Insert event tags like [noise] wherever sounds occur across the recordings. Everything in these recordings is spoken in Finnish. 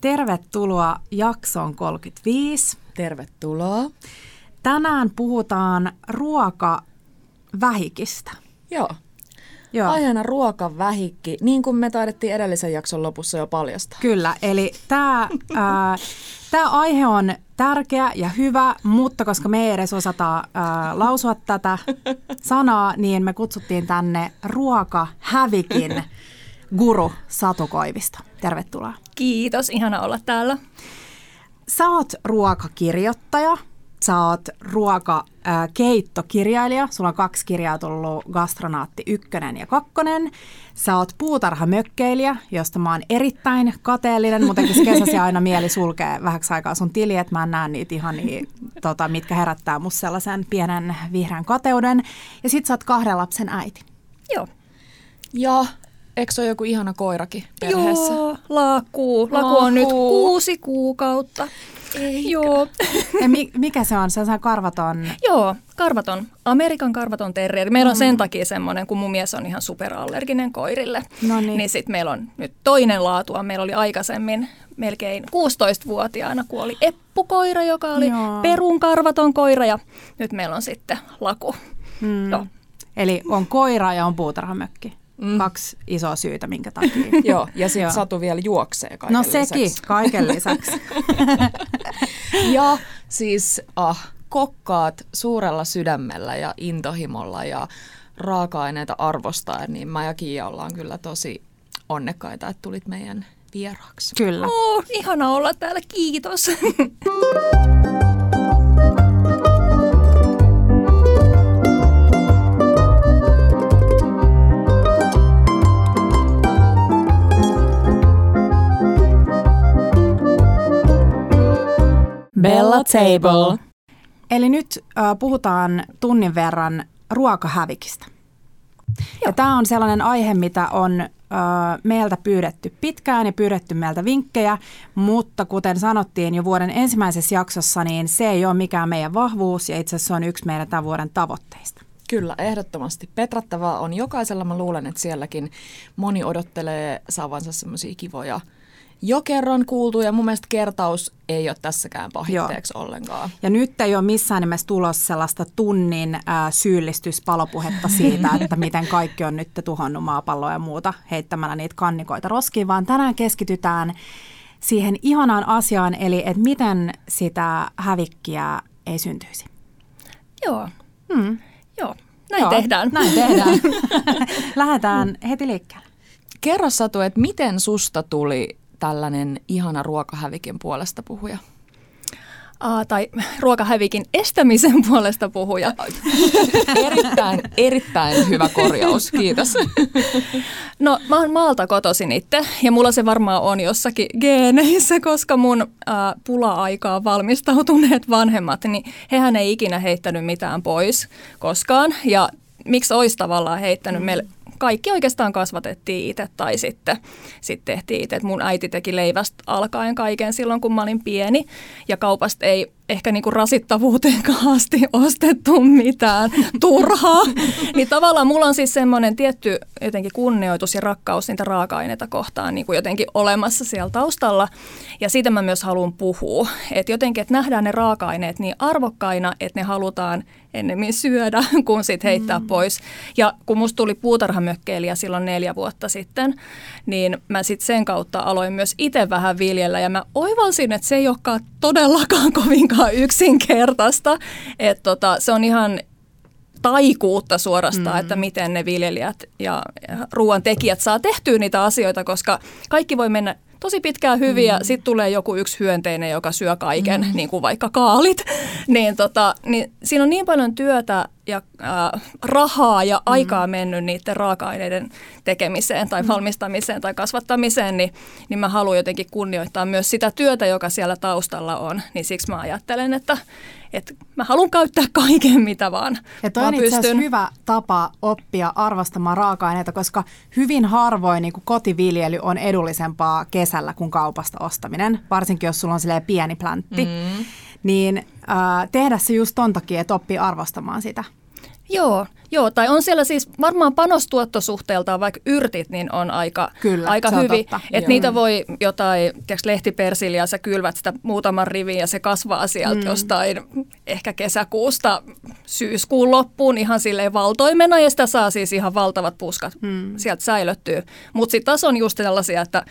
Tervetuloa jaksoon 35. Tervetuloa. Tänään puhutaan ruokavähikistä. Joo. Joo. Aiheena ruokavähikki, niin kuin me taidettiin edellisen jakson lopussa jo paljastaa. Kyllä, eli tämä [laughs] Tämä aihe on tärkeä ja hyvä, mutta koska me ei edes osata ää, lausua tätä sanaa, niin me kutsuttiin tänne ruokahävikin guru Satu Koivisto. Tervetuloa. Kiitos, ihana olla täällä. Sä oot ruokakirjoittaja, sä oot ruokakeittokirjailija, sulla on kaksi kirjaa tullut Gastronaatti ykkönen ja kakkonen. Sä oot puutarhamökkeilijä, josta mä oon erittäin kateellinen, mutta kesäsi aina mieli sulkee vähäksi aikaa sun tili, että mä en näe niitä ihan niin, tota, mitkä herättää musta sellaisen pienen vihreän kateuden. Ja sit sä oot kahden lapsen äiti. Joo. Ja eikö se ole joku ihana koirakin perheessä? Joo, Laku. Laku on nyt kuusi kuukautta. Eikä. Joo. Ja mi- mikä se on? Se on karvaton? Joo, karvaton. Amerikan karvaton terrieri. Meillä on sen takia semmoinen, kun mun mies on ihan superallerginen koirille. Noniin. Niin sitten meillä on nyt toinen laatua. Meillä oli aikaisemmin melkein 16-vuotiaana kuoli eppukoira, joka oli Joo. perun karvaton koira ja nyt meillä on sitten laku. Mm. Joo. Eli on koira ja on puutarhamökki. Mm. Kaksi isoa syytä, minkä takia. [laughs] Joo, ja sitten Satu vielä juoksee kaiken No sekin, lisäksi. kaiken lisäksi. [laughs] Ja siis ah, kokkaat suurella sydämellä ja intohimolla ja raaka-aineita arvostaen, niin mä ja Kiia ollaan kyllä tosi onnekkaita, että tulit meidän vieraaksi. Kyllä. Oh, ihana olla täällä, kiitos. [laughs] Bella Table. Eli nyt äh, puhutaan tunnin verran ruokahävikistä. Ja tämä on sellainen aihe, mitä on äh, meiltä pyydetty pitkään ja pyydetty meiltä vinkkejä, mutta kuten sanottiin jo vuoden ensimmäisessä jaksossa, niin se ei ole mikään meidän vahvuus ja itse asiassa se on yksi meidän tämän vuoden tavoitteista. Kyllä, ehdottomasti. Petrattavaa on jokaisella. Mä luulen, että sielläkin moni odottelee saavansa semmoisia kivoja jo kerran kuultuja. Mun mielestä kertaus ei ole tässäkään pahitteeksi ollenkaan. Ja nyt ei ole missään nimessä tulossa sellaista tunnin äh, syyllistyspalopuhetta [laughs] siitä, että miten kaikki on nyt tuhonnut maapalloa ja muuta heittämällä niitä kannikoita roskiin, vaan tänään keskitytään siihen ihanaan asiaan, eli että miten sitä hävikkiä ei syntyisi. Joo, Hmm. joo. Näin Joo, tehdään. Näin tehdään. [laughs] Lähdetään heti liikkeelle. Kerro Satu, että miten susta tuli tällainen ihana ruokahävikin puolesta puhuja? Aa, tai ruokahävikin estämisen puolesta puhuja. [laughs] Erittäin, erittäin hyvä korjaus. Kiitos. [laughs] No mä oon maalta kotoisin itse ja mulla se varmaan on jossakin geeneissä, koska mun ää, pula-aikaa valmistautuneet vanhemmat, niin hehän ei ikinä heittänyt mitään pois koskaan. Ja miksi olisi tavallaan heittänyt? Meillä kaikki oikeastaan kasvatettiin itse tai sitten sit tehtiin itse. Mun äiti teki leivästä alkaen kaiken silloin, kun mä olin pieni ja kaupasta ei ehkä niinku rasittavuuteen asti ostettu mitään turhaa. Niin tavallaan mulla on siis semmoinen tietty jotenkin kunnioitus ja rakkaus niitä raaka-aineita kohtaan niin kuin jotenkin olemassa siellä taustalla. Ja siitä mä myös haluan puhua. Että jotenkin, että nähdään ne raaka-aineet niin arvokkaina, että ne halutaan ennemmin syödä [laughs] kuin sitten heittää mm. pois. Ja kun musta tuli puutarhamökkeilijä silloin neljä vuotta sitten, niin mä sitten sen kautta aloin myös itse vähän viljellä. Ja mä oivalsin, että se ei olekaan todellakaan [laughs] kovinkaan [laughs] yksinkertaista. Että tota, se on ihan taikuutta suorastaan, mm. että miten ne viljelijät ja ruoan tekijät saa tehtyä niitä asioita, koska kaikki voi mennä tosi pitkään hyvin ja sitten tulee joku yksi hyönteinen, joka syö kaiken, mm. niin kuin vaikka kaalit. [laughs] niin, tota, niin siinä on niin paljon työtä ja äh, rahaa ja aikaa mennyt niiden raaka-aineiden tekemiseen tai valmistamiseen tai kasvattamiseen, niin, niin mä haluan jotenkin kunnioittaa myös sitä työtä, joka siellä taustalla on. Niin siksi mä ajattelen, että, että mä haluan käyttää kaiken, mitä vaan, Ja toi on itse hyvä tapa oppia arvostamaan raaka-aineita, koska hyvin harvoin niin kuin kotiviljely on edullisempaa kesällä kuin kaupasta ostaminen, varsinkin jos sulla on pieni plantti. Mm. Niin äh, tehdä se just ton takia, että oppii arvostamaan sitä. Joo, joo, tai on siellä siis varmaan panostuottosuhteeltaan vaikka yrtit, niin on aika, Kyllä, aika hyvin. Että niitä voi jotain, tiedätkö, lehtipersiliä, sä kylvät sitä muutaman rivin ja se kasvaa sieltä mm. jostain ehkä kesäkuusta syyskuun loppuun ihan silleen valtoimena ja sitä saa siis ihan valtavat puskat mm. sieltä säilöttyy. Mutta sitten taas on just sellaisia, että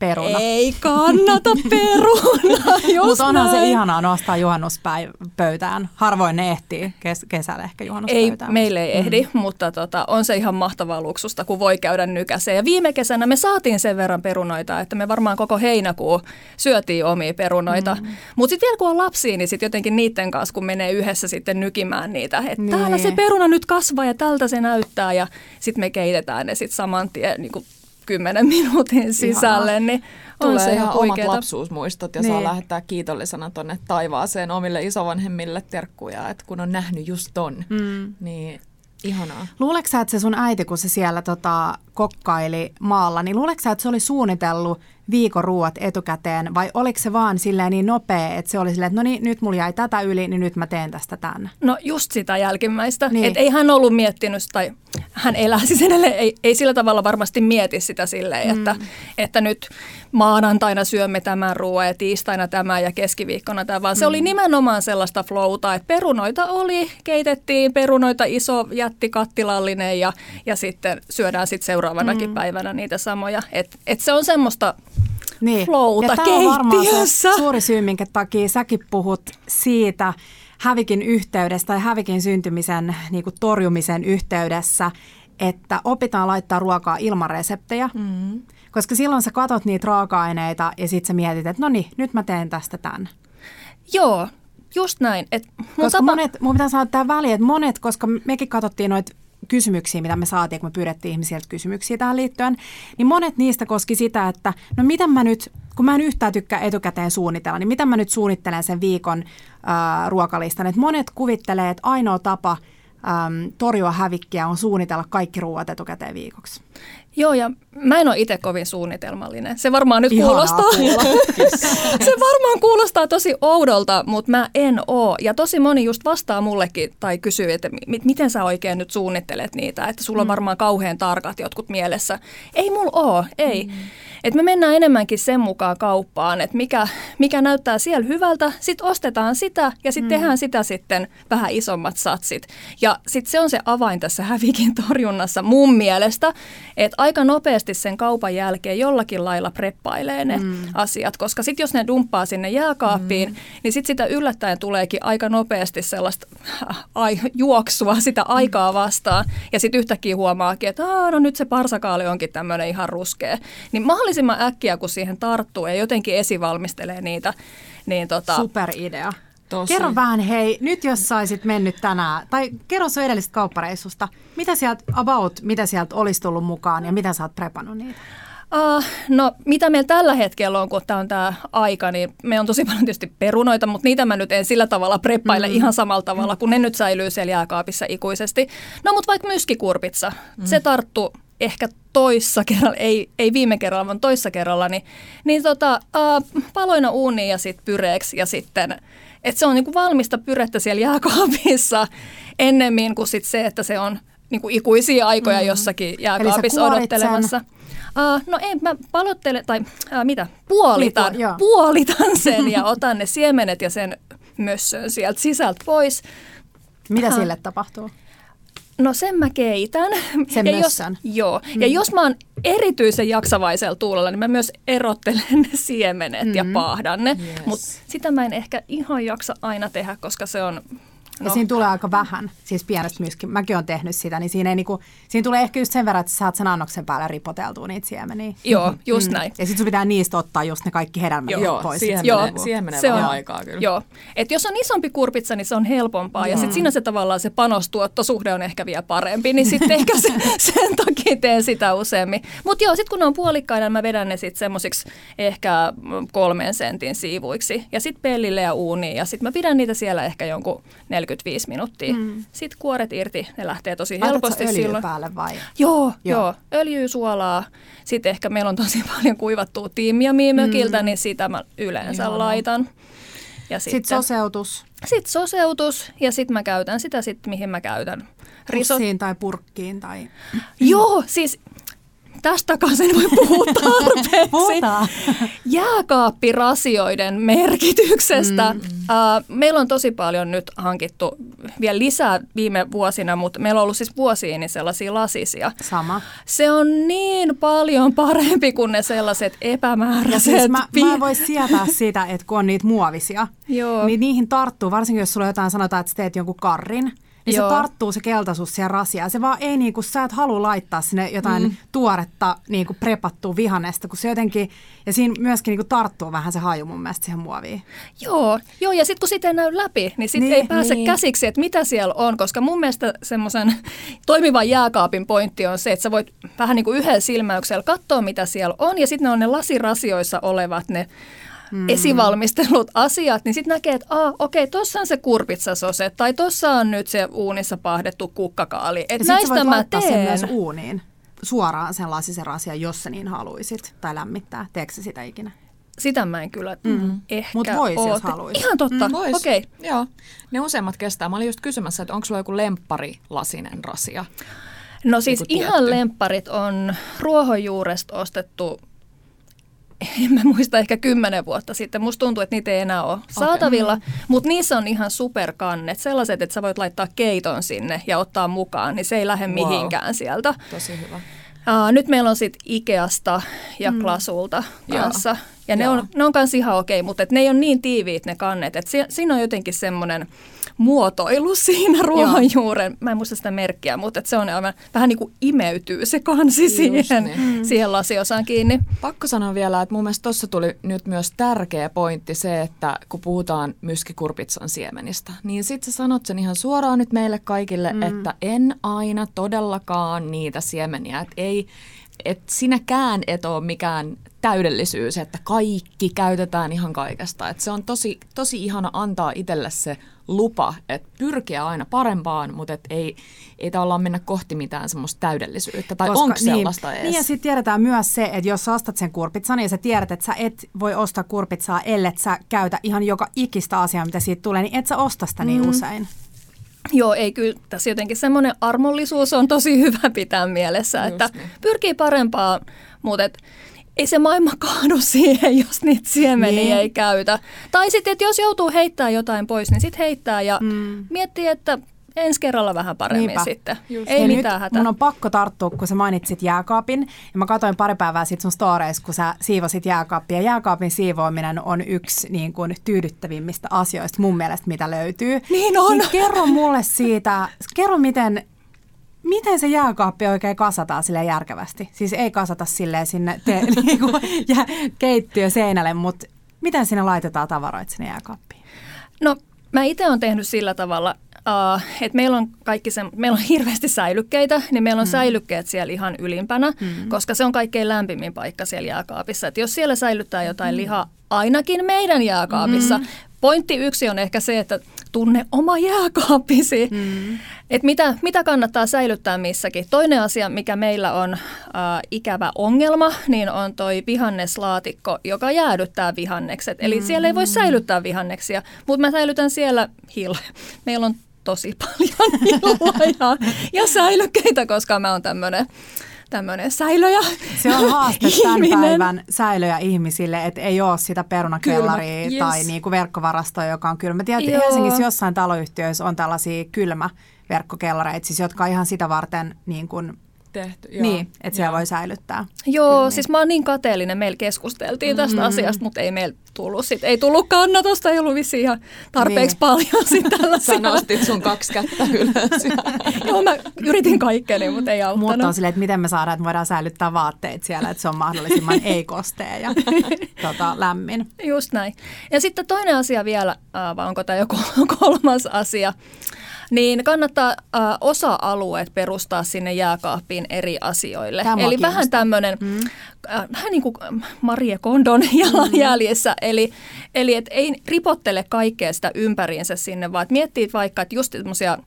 Peruna. ei kannata peruna, [laughs] just Mutta onhan se näin. ihanaa nostaa juhannuspöytään. Harvoin ne ehtii kes- kesällä ehkä Ei, juhannuspöytään. meille ei ehdi, mm. mutta tota, on se ihan mahtavaa luksusta, kun voi käydä nykäseen. Ja viime kesänä me saatiin sen verran perunoita, että me varmaan koko heinäkuu syötiin omia perunoita. Mm. Mutta sitten vielä kun on lapsia, niin sitten jotenkin niiden kanssa, kun menee yhdessä sitten nykimään niitä, että Niin. täällä se peruna nyt kasvaa ja tältä se näyttää. Ja sitten me keitetään ne sitten saman tien niin kuin kymmenen minuutin sisälle, niin on Tulee se ihan ihan omat lapsuusmuistot ja Niin. saa lähettää kiitollisena tonne taivaaseen omille isovanhemmille terkkuja, että kun on nähnyt just ton, mm. niin ihanaa. Luuleeko sä, että se sun äiti, kun se siellä tota, kokkaili maalla, niin luuleeko sä, että se oli suunnitellut viikon ruuat etukäteen vai oliko se vaan silleen niin nopea, että se oli silleen, että no niin, nyt mulla jäi tätä yli, niin nyt mä teen tästä tänne. No just sitä jälkimmäistä. Niin. Niin. Et ei hän ollut miettinyt, tai hän elää [laughs] siis edelleen, ei, ei sillä tavalla varmasti mieti sitä silleen, mm. että, että nyt maanantaina syömme tämän ruoan ja tiistaina tämä ja keskiviikkona tämä, vaan mm. se oli nimenomaan sellaista flowta, että perunoita oli, keitettiin perunoita iso jättikattilallinen ja, ja sitten syödään sitten seuraavanakin mm. päivänä niitä samoja. Et, et se on semmoista Niin. flowta ja tämä on varmaan se suuri syy, minkä takia säkin puhut siitä hävikin yhteydessä tai hävikin syntymisen niin kuin torjumisen yhteydessä, että opitaan laittaa ruokaa ilman reseptejä. Mm. Koska silloin sä katot niitä raaka-aineita ja sitten sä mietit, että no niin, nyt mä teen tästä tämän. Joo, just näin. Et mun Koska tapa- monet, mun pitää sanoa tämä väli, että monet, koska mekin katsottiin noita kysymyksiä, mitä me saatiin, kun me pyydettiin ihmisiltä kysymyksiä tähän liittyen, niin monet niistä koski sitä, että no miten mä nyt, kun mä en yhtään tykkää etukäteen suunnitella, niin miten mä nyt suunnittelen sen viikon ää, ruokalistan. Että monet kuvittelee, että ainoa tapa äm, torjua hävikkiä on suunnitella kaikki ruoat etukäteen viikoksi. Joo, ja mä en ole itse kovin suunnitelmallinen. Se varmaan nyt Ihanaa kuulostaa, [laughs] se varmaan kuulostaa tosi oudolta, mutta mä en oo. Ja tosi moni just vastaa mullekin tai kysyy, että mi- miten sä oikein nyt suunnittelet niitä, että sulla on varmaan kauhean tarkat jotkut mielessä. Ei mulla oo, ei. Mm. Et me mennään enemmänkin sen mukaan kauppaan, että mikä, mikä näyttää siellä hyvältä, sitten ostetaan sitä ja sitten mm. tehdään sitä sitten vähän isommat satsit. Ja sitten se on se avain tässä hävikin torjunnassa mun mielestä, että aika nopeasti sen kaupan jälkeen jollakin lailla preppailee ne mm. asiat, koska sitten jos ne dumppaa sinne jääkaappiin, mm. niin sitten sitä yllättäen tuleekin aika nopeasti sellaista äh, ai, juoksua sitä aikaa vastaan ja sitten yhtäkkiä huomaakin, että Aa, no nyt se parsakaali onkin tämmöinen ihan ruskea. Niin mahdollisimman äkkiä, kun siihen tarttuu ja jotenkin esivalmistelee niitä, niin tota, Superidea. Tosi. Kerro vähän, hei, nyt jos saisit mennyt tänään, tai kerro sun edellisestä kauppareissusta, mitä sieltä, about, mitä sieltä olisi tullut mukaan ja miten sä oot prepannut niitä? Uh, no mitä meillä tällä hetkellä on, kun tämä on tämä aika, niin me on tosi paljon tietysti perunoita, mutta niitä mä nyt en sillä tavalla preppaile mm. ihan samalla tavalla, kun ne nyt säilyy siellä jääkaapissa ikuisesti. No mutta vaikka myskikurpitsa, mm. se tarttu ehkä toissa kerralla, ei, ei viime kerralla, vaan toissa kerralla, niin, niin tota, uh, paloina uuniin ja sitten pyreeksi ja sitten, että se on niinku valmista pyrettä siellä jääkaapissa ennemmin kuin sit se, että se on niinku ikuisia aikoja mm. jossakin jääkaapissa odottelemassa. Uh, no ei, mä palottelen, tai uh, mitä, puolitan, Niin, puol- joo. puolitan sen ja [laughs] otan ne siemenet ja sen mössön sieltä sisältä pois. Mitä Aha. sille tapahtuu? No sen mä keitän. Sen ja jos? Joo. Mm. Ja jos mä oon erityisen jaksavaisella tuulella, niin mä myös erottelen ne siemenet mm. ja paahdan ne. Yes. Mutta sitä mä en ehkä ihan jaksa aina tehdä, koska se on... No. Ja siinä tulee aika vähän, siis pienestä myöskin. Mäkin olen tehnyt sitä, niin siinä, ei niinku, siinä tulee ehkä just sen verran, että sä saat sen annoksen päälle ripoteltua niitä siemeniä. Joo, just mm. näin. Ja sitten sun pitää niistä ottaa just ne kaikki hedelmät Joo, pois. siihen sit menee- niinku- siihen menee se vähän on, aikaa kyllä. Joo. Et jos on isompi kurpitsa, niin se on helpompaa. Ja sitten siinä se tavallaan se panostuottosuhde on ehkä vielä parempi. Niin sitten ehkä se, [laughs] sen takia teen sitä useammin. Mutta joo, sitten kun ne on puolikkaina, niin mä vedän ne sitten semmoisiksi ehkä kolmen sentin siivuiksi. Ja sitten pellille ja uuniin. Ja sitten mä pidän niitä siellä ehkä jonkun 45 minuuttia. Mm. Sitten kuoret irti, ne lähtee tosi Laitatko helposti öljyä silloin. päälle vai? Joo, Joo. joo. joo. Öljyä, suolaa. Sitten ehkä meillä on tosi [laughs] paljon kuivattua tiimiamia mökiltä, mm. niin sitä mä yleensä Ihanaa. laitan. Ja Sitten sitten, soseutus. Sitten soseutus ja sitten mä käytän sitä sitten, mihin mä käytän. Risot... Pussiin tai purkkiin tai... Joo, siis tästä sen voi puhua [laughs] tarpeeksi. Jääkaappirasioiden merkityksestä. Mm. Uh, meillä on tosi paljon nyt hankittu vielä lisää viime vuosina, mutta meillä on ollut siis vuosiin niin sellaisia lasisia. Sama. Se on niin paljon parempi kuin ne sellaiset epämääräiset. Ja siis mä, mä voin sietää siitä, että kun on niitä muovisia, Joo. niin niihin tarttuu, varsinkin jos sulla jotain sanotaan, että teet jonkun karrin, niin Joo. se tarttuu se keltaisuus siihen rasiaan. Se vaan ei niin kuin, sä et halua laittaa sinne jotain mm. tuoretta niin kuin prepattua vihannesta, kun se jotenkin, ja siinä myöskin niin kuin tarttuu vähän se haju mun mielestä siihen muoviin. Joo, Joo ja sitten kun sitä ei näy läpi, niin sitten niin, ei pääse niin. käsiksi, että mitä siellä on, koska mun mielestä semmoisen [laughs] toimivan jääkaapin pointti on se, että sä voit vähän niin kuin yhdellä silmäyksellä katsoa, mitä siellä on, ja sitten ne on ne lasirasioissa olevat ne mm. esivalmistelut asiat, niin sitten näkee, että ah, okei, okay, tuossa on se kurpitsasose tai tuossa on nyt se uunissa pahdettu kukkakaali. Et ja näistä mä teen. sen myös uuniin suoraan sen lasisen asian, jos sä niin haluisit, tai lämmittää. Teekö sitä ikinä? Sitä mä en kyllä mm. ehkä Mutta voisi, jos haluaisi. Ihan totta, mm, okei. Okay. Joo, ne useimmat kestää. Mä olin just kysymässä, että onko sulla joku lemppari lasinen rasia? No siis ihan lempparit on ruohonjuuresta ostettu [laughs] en mä muista, ehkä kymmenen vuotta sitten. Musta tuntuu, että niitä ei enää ole saatavilla, okay. mutta niissä on ihan superkannet. Sellaiset, että sä voit laittaa keiton sinne ja ottaa mukaan, niin se ei lähde wow. mihinkään sieltä. Tosi hyvä. Uh, nyt meillä on sitten Ikeasta ja mm. Klasulta kanssa. Ja ne on, ne on kanssa ihan okei, mutta et ne ei ole niin tiiviit ne kannet. Et si, siinä on jotenkin semmoinen muotoilu siinä ruohonjuuren. Mä en muista sitä merkkiä, mutta se on aivan, vähän niin kuin imeytyy se kansi siihen, niin. siihen lasiosaan kiinni. Pakko sanoa vielä, että mun mielestä tuossa tuli nyt myös tärkeä pointti se, että kun puhutaan myskikurpitsan siemenistä, niin sitten sä sanot sen ihan suoraan nyt meille kaikille, mm. että en aina todellakaan niitä siemeniä, että ei, että sinäkään et ole mikään täydellisyys, että kaikki käytetään ihan kaikesta. Että se on tosi, tosi ihana antaa itselle se lupa, että pyrkiä aina parempaan, mutta et ei, ei tavallaan mennä kohti mitään semmoista täydellisyyttä. Tai onko niin, sellaista edes? Niin ja sitten tiedetään myös se, että jos ostat sen kurpitsan ja sä tiedät, että sä et voi ostaa kurpitsaa, ellei sä käytä ihan joka ikistä asiaa, mitä siitä tulee, niin et sä osta sitä niin mm. usein. Joo, ei kyllä. Tässä jotenkin semmoinen armollisuus on tosi [laughs] hyvä pitää mielessä, Just että niin. pyrkii parempaa, mutta et, ei se maailma kaadu [laughs] siihen, jos niitä siemeniä niin. ei käytä. Tai sitten, että jos joutuu heittämään jotain pois, niin sitten heittää ja mm. miettii, että ensi kerralla vähän paremmin Niinpä. sitten. Just. Ei Hei, mitään hätää. Mun on pakko tarttua, kun sä mainitsit jääkaapin. Ja mä katsoin pari päivää sitten sun storeissa, kun sä siivosit jääkaappia. Jääkaapin siivoaminen on yksi niin kuin, tyydyttävimmistä asioista mun mielestä, mitä löytyy. Niin on. Niin kerro mulle siitä, kerro miten Miten se jääkaappi oikein kasataan sille järkevästi? Siis ei kasata silleen sinne te, [laughs] niinku, keittiö seinälle, mutta miten sinne laitetaan tavaroita sinne jääkaappiin? No mä itse olen tehnyt sillä tavalla, uh, että meillä on kaikki se, meillä on hirveästi säilykkeitä, niin meillä on mm. säilykkeet siellä ihan ylimpänä, mm. koska se on kaikkein lämpimin paikka siellä jääkaapissa. Et jos siellä säilyttää jotain mm. lihaa, ainakin meidän jääkaapissa, mm. Pointti yksi on ehkä se, että tunne oma jääkaappisi, mm. että mitä, mitä kannattaa säilyttää missäkin. Toinen asia, mikä meillä on äh, ikävä ongelma, niin on toi vihanneslaatikko, joka jäädyttää vihannekset. Eli mm. siellä ei voi säilyttää vihanneksia, mutta mä säilytän siellä hil. Meillä on tosi [laughs] paljon hilloja ja säilykkeitä, koska mä oon tämmöinen tämmöinen säilöjä Se on haaste [laughs] tämän päivän säilöjä ihmisille, että ei ole sitä perunakellaria yes. tai niinku verkkovarastoa, joka on kylmä. Tiedät, että Helsingissä jossain taloyhtiöissä on tällaisia kylmä verkkokellareita, siis jotka on ihan sitä varten niin kuin tehty. Joo. Niin, että siellä voi säilyttää. Joo, Kyllä, siis niin. mä oon niin kateellinen. Meillä keskusteltiin tästä mm-hmm. asiasta, mutta ei meillä tullut sit, ei tullut kannatusta, ei ollut vissiin ihan tarpeeksi niin. paljon sit [laughs] tällaisia. Sä nostit sun kaksi kättä ylös. [laughs] Joo, mä yritin kaikkeni, mutta ei auttanut. Mutta on silleen, että miten me saadaan, että voidaan säilyttää vaatteet siellä, että se on mahdollisimman [laughs] ei-kostea ja tota, lämmin. Just näin. Ja sitten toinen asia vielä, äh, vai onko tämä joku kolmas asia, niin kannattaa äh, osa-alueet perustaa sinne jääkaappiin eri asioille. Tämä Eli vähän tämmöinen, mm. Äh, vähän niin kuin Marie Kondon [laughs] jalanjäljessä. Mm. Eli Eli et ei ripottele kaikkea sitä ympäriinsä sinne, vaan miettii vaikka, että just semmoisia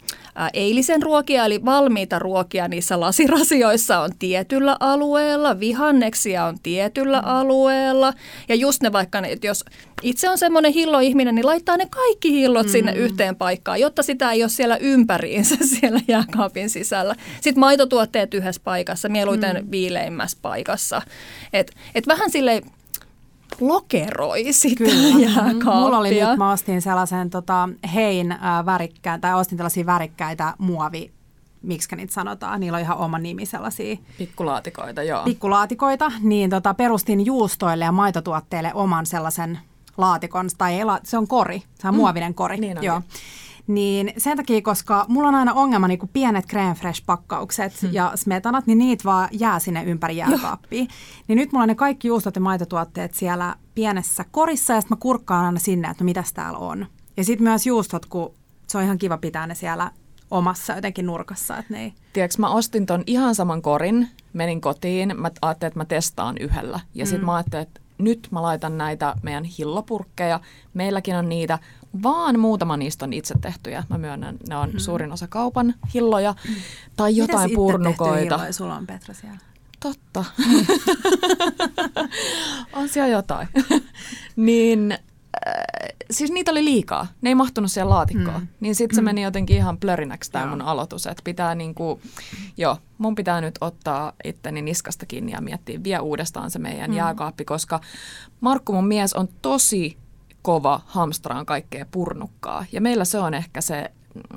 eilisen ruokia, eli valmiita ruokia niissä lasirasioissa on tietyllä alueella, vihanneksia on tietyllä mm. alueella, ja just ne vaikka, että jos itse on semmoinen hilloihminen, niin laittaa ne kaikki hillot mm. sinne yhteen paikkaan, jotta sitä ei ole siellä ympäriinsä [laughs] siellä jääkaapin sisällä. Sitten maitotuotteet yhdessä paikassa, mieluiten mm. viileimmässä paikassa. Et, et vähän silleen lokeroi sitä Kyllä. [laughs] jääkaappia. Mulla oli nyt, mä ostin sellaisen tota, hein äh, värikkään, tai ostin tällaisia värikkäitä muovi miksi niitä sanotaan, niillä on ihan oma nimi sellaisia. Pikkulaatikoita, joo. Pikkulaatikoita, niin tota, perustin juustoille ja maitotuotteille oman sellaisen laatikon, tai ei, se on kori, se on mm. muovinen kori. Niin joo. Niin sen takia, koska mulla on aina ongelma niin kuin pienet creme fresh-pakkaukset hmm. ja smetanat, niin niitä vaan jää sinne ympäri jääkaappia. Niin nyt mulla on ne kaikki juustot ja maitotuotteet siellä pienessä korissa ja sitten mä kurkkaan aina sinne, että no mitäs täällä on. Ja sitten myös juustot, kun se on ihan kiva pitää ne siellä omassa jotenkin nurkassa. Että ne ei... Tiedätkö, mä ostin ton ihan saman korin, menin kotiin, mä ajattelin, että mä testaan yhdellä. Ja sitten mm. mä ajattelin, että nyt mä laitan näitä meidän hillopurkkeja, meilläkin on niitä, vaan muutama niistä on itse tehtyjä. Mä myönnän, ne on mm. suurin osa kaupan hilloja tai jotain Mites purnukoita. Mites sulla on Petra siellä? Totta. [laughs] on siellä jotain. [laughs] niin äh, siis niitä oli liikaa. Ne ei mahtunut siihen laatikkoon. Mm. Niin sitten se mm. meni jotenkin ihan plörinäksi tämä mun aloitus. Että pitää niinku, joo, mun pitää nyt ottaa itteni niskasta kiinni ja miettiä vielä uudestaan se meidän mm. jääkaappi, koska Markku mun mies on tosi kova hamstraan kaikkea purnukkaa. Ja meillä se on ehkä se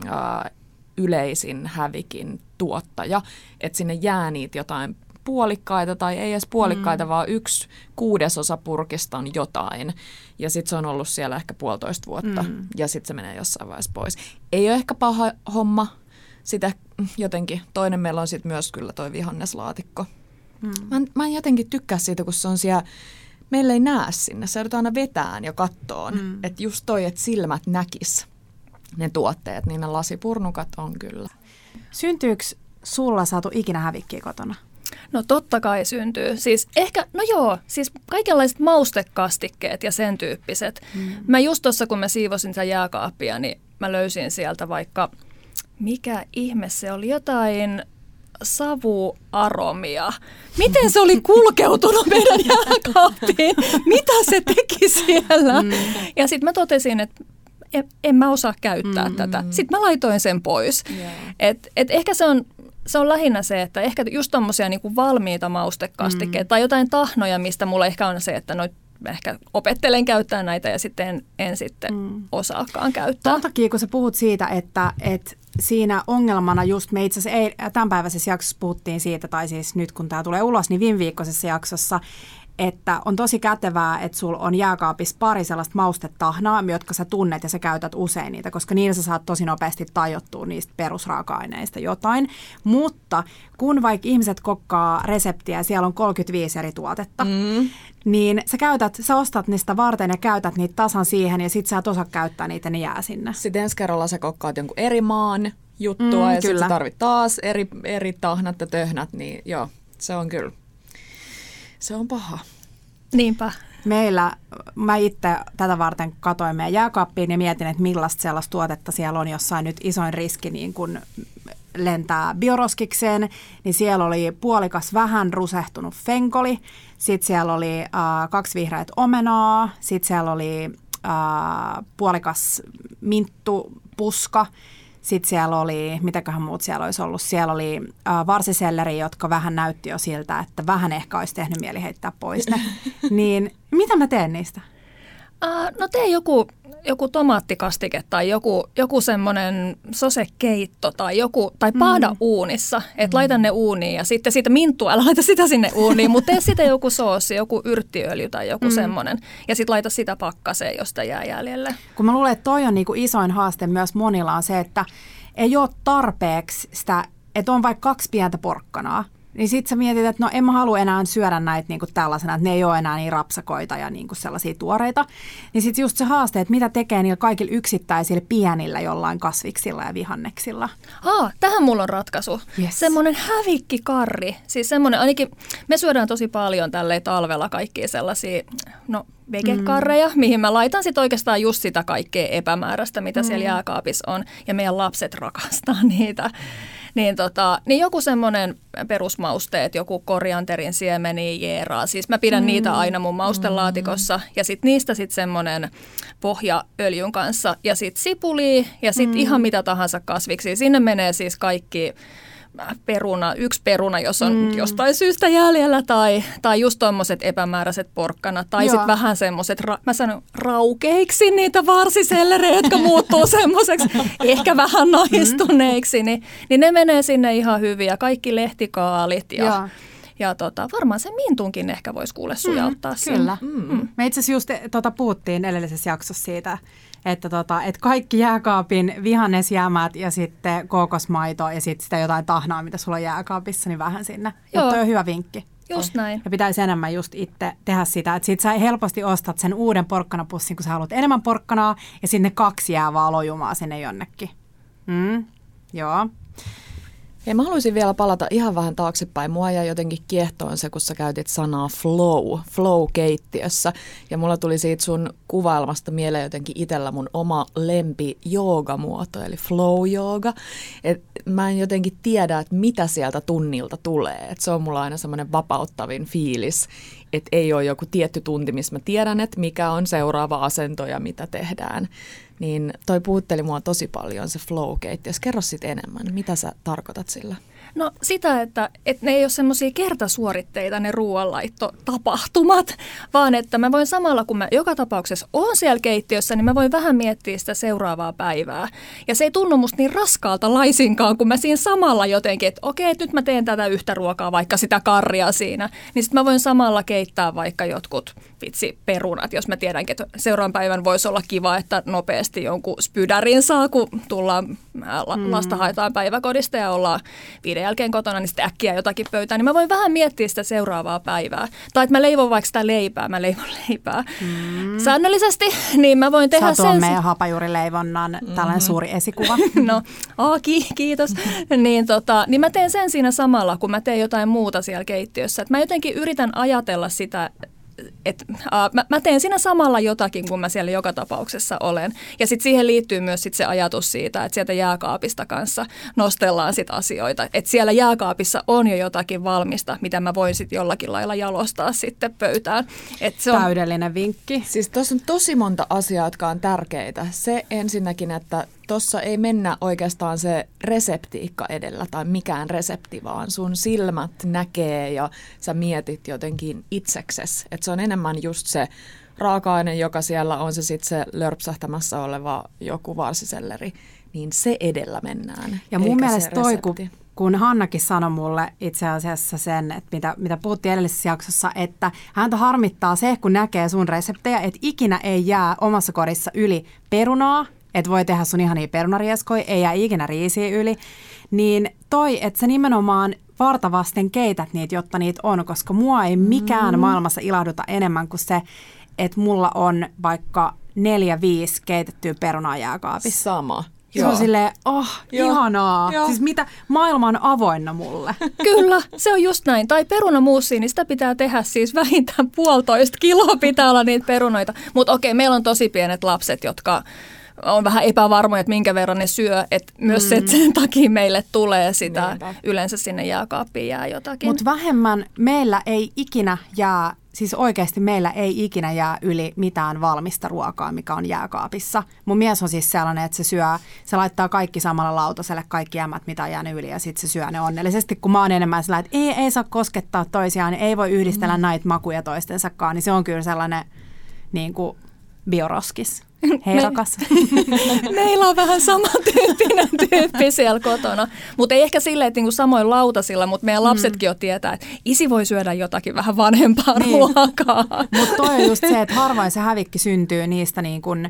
ää, yleisin hävikin tuottaja, että sinne jää niitä jotain puolikkaita tai ei edes puolikkaita, mm. vaan yksi kuudesosa purkista on jotain. Ja sitten se on ollut siellä ehkä puolitoista vuotta mm. ja sitten se menee jossain vaiheessa pois. Ei ole ehkä paha homma, sitä jotenkin. Toinen meillä on sitten myös kyllä toi vihanneslaatikko. Mm. Mä, en, mä en jotenkin tykkää siitä, kun se on siellä meillä ei näe sinne. Se joudutaan aina vetään jo kattoon. Mm. Että just toi, että silmät näkis ne tuotteet, niin ne lasipurnukat on kyllä. Syntyykö sulla saatu ikinä hävikkiä kotona? No totta kai syntyy. Siis ehkä, no joo, siis kaikenlaiset maustekastikkeet ja sen tyyppiset. Mm. Mä just tuossa, kun mä siivosin sitä jääkaappia, niin mä löysin sieltä vaikka, mikä ihme se oli, jotain savuaromia. Miten se oli kulkeutunut meidän [laughs] jääkaappiin? Mitä se teki siellä? Mm. Ja sitten mä totesin, että en, en mä osaa käyttää mm, tätä. Sitten mä laitoin sen pois. Yeah. Et, et ehkä se on, se on lähinnä se, että ehkä just tommosia niinku valmiita maustekastikkeita mm. tai jotain tahnoja, mistä mulla ehkä on se, että no ehkä opettelen käyttää näitä ja sitten en, en sitten mm. osaakaan käyttää. Tämän takia, kun sä puhut siitä, että, että siinä ongelmana just me itse asiassa ei, tämänpäiväisessä jaksossa puhuttiin siitä, tai siis nyt kun tämä tulee ulos, niin viime viikkoisessa jaksossa, että on tosi kätevää, että sulla on jääkaapissa pari sellaista maustetahnaa, jotka sä tunnet ja sä käytät usein niitä, koska niillä sä saat tosi nopeasti tajottua niistä perusraaka-aineista jotain. Mutta kun vaikka ihmiset kokkaa reseptiä ja siellä on 35 eri tuotetta, mm. niin sä käytät, sä ostat niistä varten ja käytät niitä tasan siihen ja sit sä et osaa käyttää niitä, ne jää sinne. Sitten ensi kerralla sä kokkaat jonkun eri maan juttua mm, ja sitten tarvit taas eri, eri tahnat ja töhnät, niin joo, se on kyllä se on paha. Niinpä. Meillä, mä itse tätä varten katoin meidän jääkaappiin ja mietin, että millaista sellaista tuotetta siellä on, jossain nyt isoin riski niin kun lentää bioroskikseen, niin siellä oli puolikas vähän rusehtunut fenkoli, sitten siellä oli äh, kaksi vihreät omenaa, sitten siellä oli äh, puolikas minttupuska, sitten siellä oli, mitäköhän muut siellä olisi ollut, siellä oli äh, varsiselleri, jotka vähän näytti jo siltä, että vähän ehkä olisi tehnyt mieli heittää pois ne. [laughs] niin mitä mä teen niistä? Uh, no tee joku, joku tomaattikastike tai joku, joku semmoinen sosekeitto tai joku, tai paada mm. uunissa. Että mm. laita ne uuniin ja sitten siitä minttua, [laughs] älä laita sitä sinne uuniin, mutta tee sitä joku soosi, joku yrttiöljy tai joku mm. semmoinen. Ja sitten laita sitä pakkaseen, josta jää jäljelle. Kun mä luulen, että toi on niinku isoin haaste myös monilla on se, että ei ole tarpeeksi sitä, että on vaikka kaksi pientä porkkanaa, niin sit sä mietit, että no en mä halua enää syödä näitä niin kuin tällaisena, että ne ei ole enää niin rapsakoita ja niin kuin sellaisia tuoreita. Niin sitten just se haaste, että mitä tekee niillä kaikilla yksittäisillä pienillä jollain kasviksilla ja vihanneksilla. Haa, tähän mulla on ratkaisu. Yes. Semmoinen hävikkikarri. Siis semmoinen, ainakin me syödään tosi paljon tälleen talvella kaikkia sellaisia, no vegekarreja, mm. mihin mä laitan sitten oikeastaan just sitä kaikkea epämääräistä, mitä mm. siellä jääkaapissa on. Ja meidän lapset rakastaa [laughs] niitä. Niin, tota, niin joku semmoinen perusmausteet, joku korianterin siemeni, jeeraa. Siis mä pidän mm. niitä aina mun maustelaatikossa. Ja sitten niistä sitten semmoinen pohjaöljyn kanssa. Ja sitten sipuli ja sitten mm. ihan mitä tahansa kasviksi. Sinne menee siis kaikki peruna, yksi peruna, jos on mm. jostain syystä jäljellä, tai, tai just tuommoiset epämääräiset porkkana, tai sitten vähän semmoiset, ra, mä sanon raukeiksi niitä varsisellerejä, jotka muuttuu [laughs] semmoiseksi ehkä vähän naistuneiksi, niin, niin ne menee sinne ihan hyvin, ja kaikki lehtikaalit ja... Joo. Ja tota, varmaan se mintunkin ehkä voisi kuule sujauttaa mm, Kyllä. Mm. Me itse asiassa just tota, puhuttiin edellisessä jaksossa siitä, että, tota, että kaikki jääkaapin vihannesjäämät ja sitten kookosmaito ja sitten sitä jotain tahnaa, mitä sulla on jääkaapissa, niin vähän sinne. Joo. Toi on hyvä vinkki. Just näin. Ja pitäisi enemmän just itse tehdä sitä, että sit sä helposti ostat sen uuden porkkanapussin, kun sä haluat enemmän porkkanaa ja sinne kaksi jää vaan lojumaa sinne jonnekin. Mm, joo. Ja mä haluaisin vielä palata ihan vähän taaksepäin. Mua jäi jotenkin kiehtoon se, kun sä käytit sanaa flow, flow keittiössä. Ja mulla tuli siitä sun kuvailmasta mieleen jotenkin itsellä mun oma lempi joogamuoto, eli flow jooga. Et mä en jotenkin tiedä, että mitä sieltä tunnilta tulee. Et se on mulla aina semmoinen vapauttavin fiilis, että ei ole joku tietty tunti, missä mä tiedän, että mikä on seuraava asento ja mitä tehdään niin toi puhutteli mua tosi paljon se flow Jos kerro sitten enemmän, mitä sä tarkoitat sillä? No sitä, että, että ne ei ole semmoisia kertasuoritteita ne ruoanlaittotapahtumat, vaan että mä voin samalla, kun mä joka tapauksessa oon siellä keittiössä, niin mä voin vähän miettiä sitä seuraavaa päivää. Ja se ei tunnu musta niin raskaalta laisinkaan, kun mä siinä samalla jotenkin, että okei, nyt mä teen tätä yhtä ruokaa, vaikka sitä karria siinä, niin sitten mä voin samalla keittää vaikka jotkut vitsi perunat, jos mä tiedänkin, että seuraavan päivän voisi olla kiva, että nopeasti jonkun spydärin saa, kun tullaan, mm. lasta haetaan päiväkodista ja ollaan viiden jälkeen kotona, niin sitten äkkiä jotakin pöytään, niin mä voin vähän miettiä sitä seuraavaa päivää. Tai että mä leivon vaikka sitä leipää, mä leivon [laughs] leipää mm. säännöllisesti, niin mä voin tehdä Sä sen... meidän hapajurileivonnan mm-hmm. tällainen suuri esikuva. [laughs] no, oh, ki- kiitos. [laughs] niin, tota, niin mä teen sen siinä samalla, kun mä teen jotain muuta siellä keittiössä. Et mä jotenkin yritän ajatella sitä et, uh, mä, mä teen siinä samalla jotakin, kun mä siellä joka tapauksessa olen. Ja sitten siihen liittyy myös sit se ajatus siitä, että sieltä jääkaapista kanssa nostellaan sit asioita. Että siellä jääkaapissa on jo jotakin valmista, mitä mä voin sitten jollakin lailla jalostaa sitten pöytään. Et se on... Täydellinen vinkki. Siis tuossa on tosi monta asiaa, jotka on tärkeitä. Se ensinnäkin, että tuossa ei mennä oikeastaan se reseptiikka edellä tai mikään resepti, vaan sun silmät näkee ja sä mietit jotenkin itsekses. Että se on enemmän just se raaka-aine, joka siellä on se sitten se lörpsähtämässä oleva joku varsiselleri, niin se edellä mennään. Ja mun mielestä toi, kun, kun Hannakin sanoi mulle itse asiassa sen, että mitä, mitä puhuttiin edellisessä jaksossa, että häntä harmittaa se, kun näkee sun reseptejä, että ikinä ei jää omassa kodissa yli perunaa, että voi tehdä sun ihania perunarieskoja, ei jää ikinä riisiä yli, niin toi, että sä nimenomaan vartavasten keität niitä, jotta niitä on, koska mua ei mikään mm. maailmassa ilahduta enemmän kuin se, että mulla on vaikka neljä, viisi keitettyä perunaa jääkaapissa. Sama. Se Joo. on silleen, oh, Joo. ihanaa. Joo. Siis mitä, maailma on avoinna mulle. [laughs] Kyllä, se on just näin. Tai perunamuussiin, niin sitä pitää tehdä siis vähintään puolitoista kiloa pitää olla niitä perunoita. Mutta okei, meillä on tosi pienet lapset, jotka on vähän epävarmoja, että minkä verran ne syö. Että myös mm. se, että sen takia meille tulee sitä, Niinpä. yleensä sinne jääkaappiin jää jotakin. Mutta vähemmän meillä ei ikinä jää siis oikeasti meillä ei ikinä jää yli mitään valmista ruokaa, mikä on jääkaapissa. Mun mies on siis sellainen, että se syö, se laittaa kaikki samalla lautaselle, kaikki jämät, mitä on jäänyt yli, ja sitten se syö ne onnellisesti. Kun mä oon enemmän sellainen, että ei, ei saa koskettaa toisiaan, niin ei voi yhdistellä mm. näitä makuja toistensakaan, niin se on kyllä sellainen niin kuin bioroskis. Hei Me, rakas. [laughs] Meillä on vähän samantyyppinen tyyppi siellä kotona. Mutta ei ehkä silleen, että niinku samoin lautasilla, mutta meidän mm. lapsetkin mm. jo tietää, että isi voi syödä jotakin vähän vanhempaa niin. ruokaa. Mutta toi on just se, että [laughs] harvoin se hävikki syntyy niistä niin kun,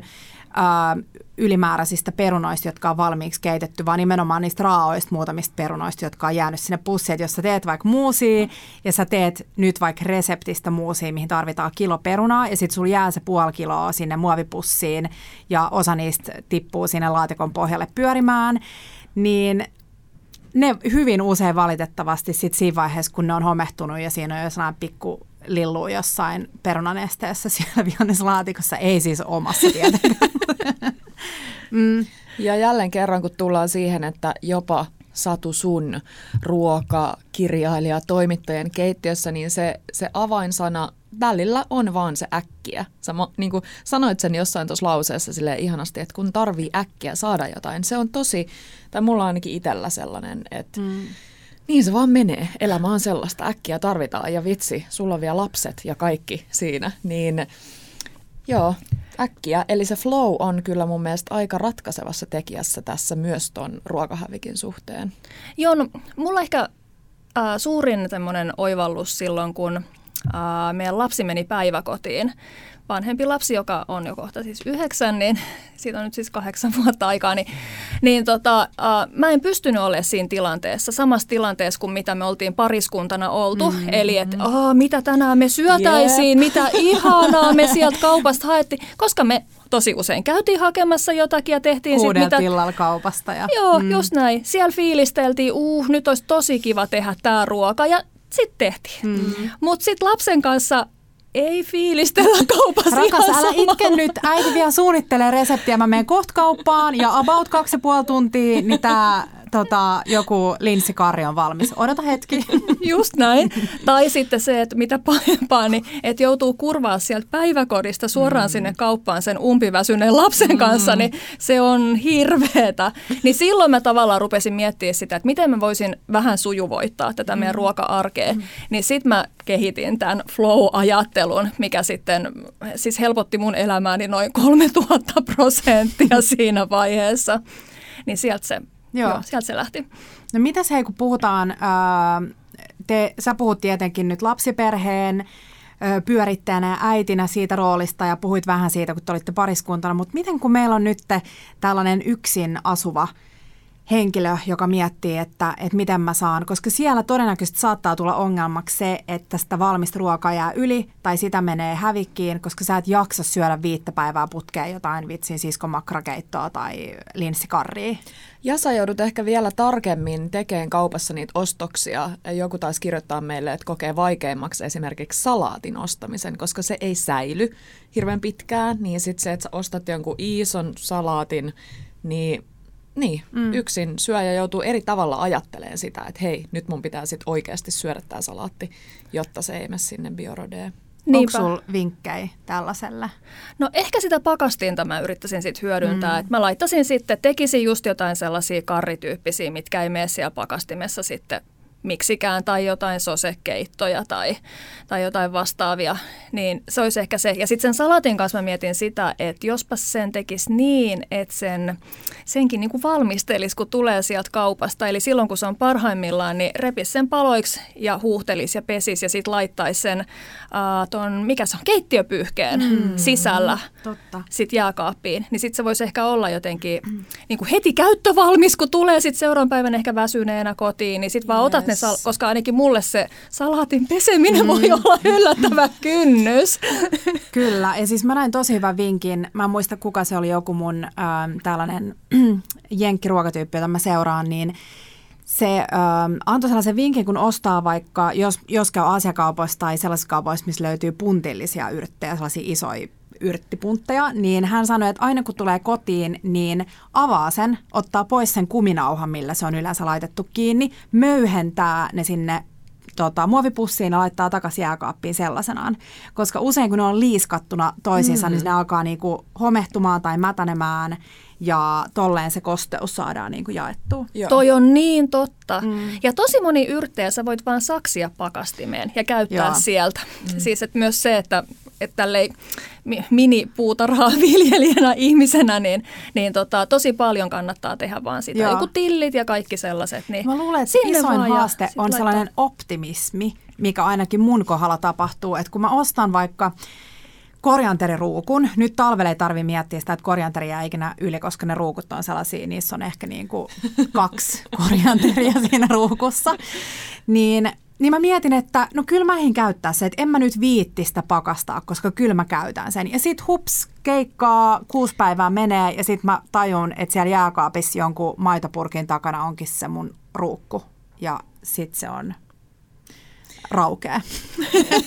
ylimääräisistä perunoista, jotka on valmiiksi keitetty, vaan nimenomaan niistä raaoista muutamista perunoista, jotka on jäänyt sinne pussiin. Että jos sä teet vaikka muusia ja sä teet nyt vaikka reseptistä muusia, mihin tarvitaan kilo perunaa ja sitten sulla jää se puoli kiloa sinne muovipussiin ja osa niistä tippuu sinne laatikon pohjalle pyörimään, niin ne hyvin usein valitettavasti sit siinä vaiheessa, kun ne on homehtunut ja siinä on jo sellainen pikku lillu jossain perunanesteessä siellä vihanneslaatikossa, ei siis omassa tietenkään. [laughs] mm. Ja jälleen kerran, kun tullaan siihen, että jopa Satu sun ruoka, kirjailija, toimittajien keittiössä, niin se, se avainsana välillä on vaan se äkkiä. Sä niin kuin sanoit sen jossain tuossa lauseessa sille ihanasti, että kun tarvii äkkiä saada jotain, se on tosi, tai mulla on ainakin itsellä sellainen, että mm. Niin se vaan menee. Elämä on sellaista, äkkiä tarvitaan ja vitsi, sulla on vielä lapset ja kaikki siinä, niin joo, äkkiä. Eli se flow on kyllä mun mielestä aika ratkaisevassa tekijässä tässä myös ton ruokahävikin suhteen. Joo, no, mulla ehkä äh, suurin tämmöinen oivallus silloin, kun äh, meidän lapsi meni päiväkotiin. Vanhempi lapsi, joka on jo kohta siis yhdeksän, niin [laughs] siitä on nyt siis kahdeksan vuotta aikaa, niin, niin tota, äh, mä en pystynyt olemaan siinä tilanteessa, samassa tilanteessa kuin mitä me oltiin pariskuntana oltu. Mm-hmm. Eli että mitä tänään me syötäisiin, yep. mitä ihanaa me sieltä kaupasta haettiin, koska me tosi usein käytiin hakemassa jotakin ja tehtiin sitten mitä... illalla kaupasta. Ja... Joo, mm. just näin. Siellä fiilisteltiin, uh, nyt olisi tosi kiva tehdä tämä ruoka ja sitten tehtiin. Mm. Mutta sitten lapsen kanssa ei fiilistellä kaupassa Rakas, älä sama. itke nyt. Äiti vielä suunnittelee reseptiä. Mä menen kohta kauppaan ja about kaksi ja puoli tuntia, niin tää tota, joku linssikarri on valmis. Odota hetki. [laughs] Just näin. Tai sitten se, että mitä pahempaa, niin että joutuu kurvaa sieltä päiväkodista suoraan mm. sinne kauppaan sen umpiväsyneen lapsen mm. kanssa, niin se on hirveetä. Niin silloin mä tavallaan rupesin miettimään sitä, että miten mä voisin vähän sujuvoittaa tätä meidän mm. ruoka-arkea. Mm. Niin sitten mä kehitin tämän flow-ajattelun, mikä sitten siis helpotti mun elämääni noin 3000 prosenttia [laughs] siinä vaiheessa. Niin sieltä se Joo. Joo, sieltä se lähti. No mitäs hei, kun puhutaan, ää, te, sä puhut tietenkin nyt lapsiperheen pyörittäjänä ja äitinä siitä roolista ja puhuit vähän siitä, kun te olitte pariskuntana, mutta miten kun meillä on nyt tällainen yksin asuva henkilö, joka miettii, että, että miten mä saan, koska siellä todennäköisesti saattaa tulla ongelmaksi se, että sitä valmista ruokaa jää yli tai sitä menee hävikkiin, koska sä et jaksa syödä viittä päivää putkeen jotain vitsin siskomakrakeittoa tai linssikarria. Ja sä joudut ehkä vielä tarkemmin tekemään kaupassa niitä ostoksia. Joku taisi kirjoittaa meille, että kokee vaikeimmaksi esimerkiksi salaatin ostamisen, koska se ei säily hirveän pitkään. Niin sitten se, että sä ostat jonkun ison salaatin, niin niin, mm. yksin syöjä joutuu eri tavalla ajattelemaan sitä, että hei, nyt mun pitää sitten oikeasti syödä tämä salaatti, jotta se ei mene sinne biorodeen. Onko sulla vinkkejä tällaiselle? No ehkä sitä pakastinta mä yrittäisin sitten hyödyntää. Mm. Et mä laittasin sitten, tekisin just jotain sellaisia karrityyppisiä, mitkä ei mene siellä pakastimessa sitten miksikään tai jotain sosekeittoja tai, tai jotain vastaavia, niin se olisi ehkä se. Ja sitten sen salatin kanssa mä mietin sitä, että jospa sen tekisi niin, että sen, senkin niin kuin valmistelisi, kun tulee sieltä kaupasta. Eli silloin, kun se on parhaimmillaan, niin repisi sen paloiksi ja huuhtelisi ja pesisi ja sitten laittaisi sen uh, ton, mikä se on, keittiöpyyhkeen mm, sisällä totta. sitten jääkaappiin. Niin sitten se voisi ehkä olla jotenkin mm. niin kuin heti käyttövalmis, kun tulee sitten seuraavan päivän ehkä väsyneenä kotiin, niin sitten vaan yes. otat ne, sal- koska ainakin mulle se salaatin peseminen mm. voi olla yllättävä kynnys. [laughs] Kyllä, ja siis mä näin tosi hyvän vinkin. Mä en muista, kuka se oli joku mun äh, tällainen [clears throat] jenkkiruokatyyppi, jota mä seuraan, niin se äh, antoi sellaisen vinkin, kun ostaa vaikka, jos, jos käy asiakaupoissa tai sellaisissa kaupoissa, missä löytyy puntillisia yrttejä, sellaisia isoja yrttipuntteja, niin hän sanoi, että aina kun tulee kotiin, niin avaa sen, ottaa pois sen kuminauhan, millä se on yleensä laitettu kiinni, möyhentää ne sinne tota, muovipussiin ja laittaa takaisin jääkaappiin sellaisenaan. Koska usein kun ne on liiskattuna toisiinsa, niin mm. niin ne alkaa niinku homehtumaan tai mätänemään ja tolleen se kosteus saadaan niin kuin jaettua. Joo. Toi on niin totta. Mm. Ja tosi moni yrttejä sä voit vaan saksia pakastimeen ja käyttää Joo. sieltä. Mm. Siis että myös se, että että tällei mini-puutarhaa viljelijänä ihmisenä, niin, niin tota, tosi paljon kannattaa tehdä vaan sitä. Joo. Joku tillit ja kaikki sellaiset. Niin Mä luulen, että isoin haaste on laittaa. sellainen optimismi, mikä ainakin mun kohdalla tapahtuu. Että kun mä ostan vaikka korianteriruukun. Nyt talvella ei tarvi miettiä sitä, että korianteri jää ikinä yli, koska ne ruukut on sellaisia, niissä on ehkä niin kuin kaksi korianteria [laughs] siinä ruukussa. Niin niin mä mietin, että no kyllä mä käyttää se, että en mä nyt viittistä pakastaa, koska kyllä mä käytän sen. Ja sit hups, keikkaa, kuusi päivää menee ja sit mä tajun, että siellä jääkaapissa jonkun maitopurkin takana onkin se mun ruukku. Ja sit se on raukea.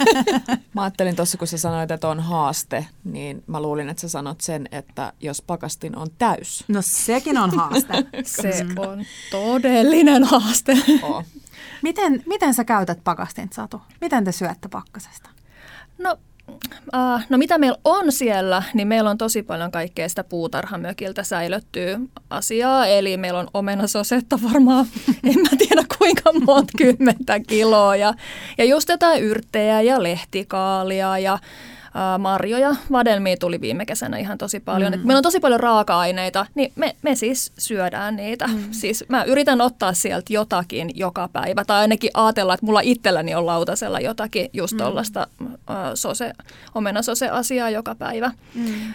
[laughs] Mä ajattelin tuossa, kun sä sanoit, että on haaste, niin mä luulin, että sä sanot sen, että jos pakastin on täys. No sekin on haaste. [laughs] Se on todellinen haaste. Oh. Miten, miten sä käytät pakastinta, Satu? Miten te syötte pakkasesta? No, äh, no mitä meillä on siellä, niin meillä on tosi paljon kaikkea sitä puutarhamökiltä säilöttyä asiaa. Eli meillä on omenasosetta varmaan, [laughs] en mä tiedä kuinka monta kymmentä kiloa. Ja, ja just jotain yrttejä ja lehtikaalia ja marjoja. Vadelmia tuli viime kesänä ihan tosi paljon. Mm. meillä on tosi paljon raaka-aineita, niin me, me siis syödään niitä. Mm. Siis mä yritän ottaa sieltä jotakin joka päivä, tai ainakin ajatella, että mulla itselläni on lautasella jotakin just tuollaista mm. sose, omenasose-asiaa joka päivä. Mm.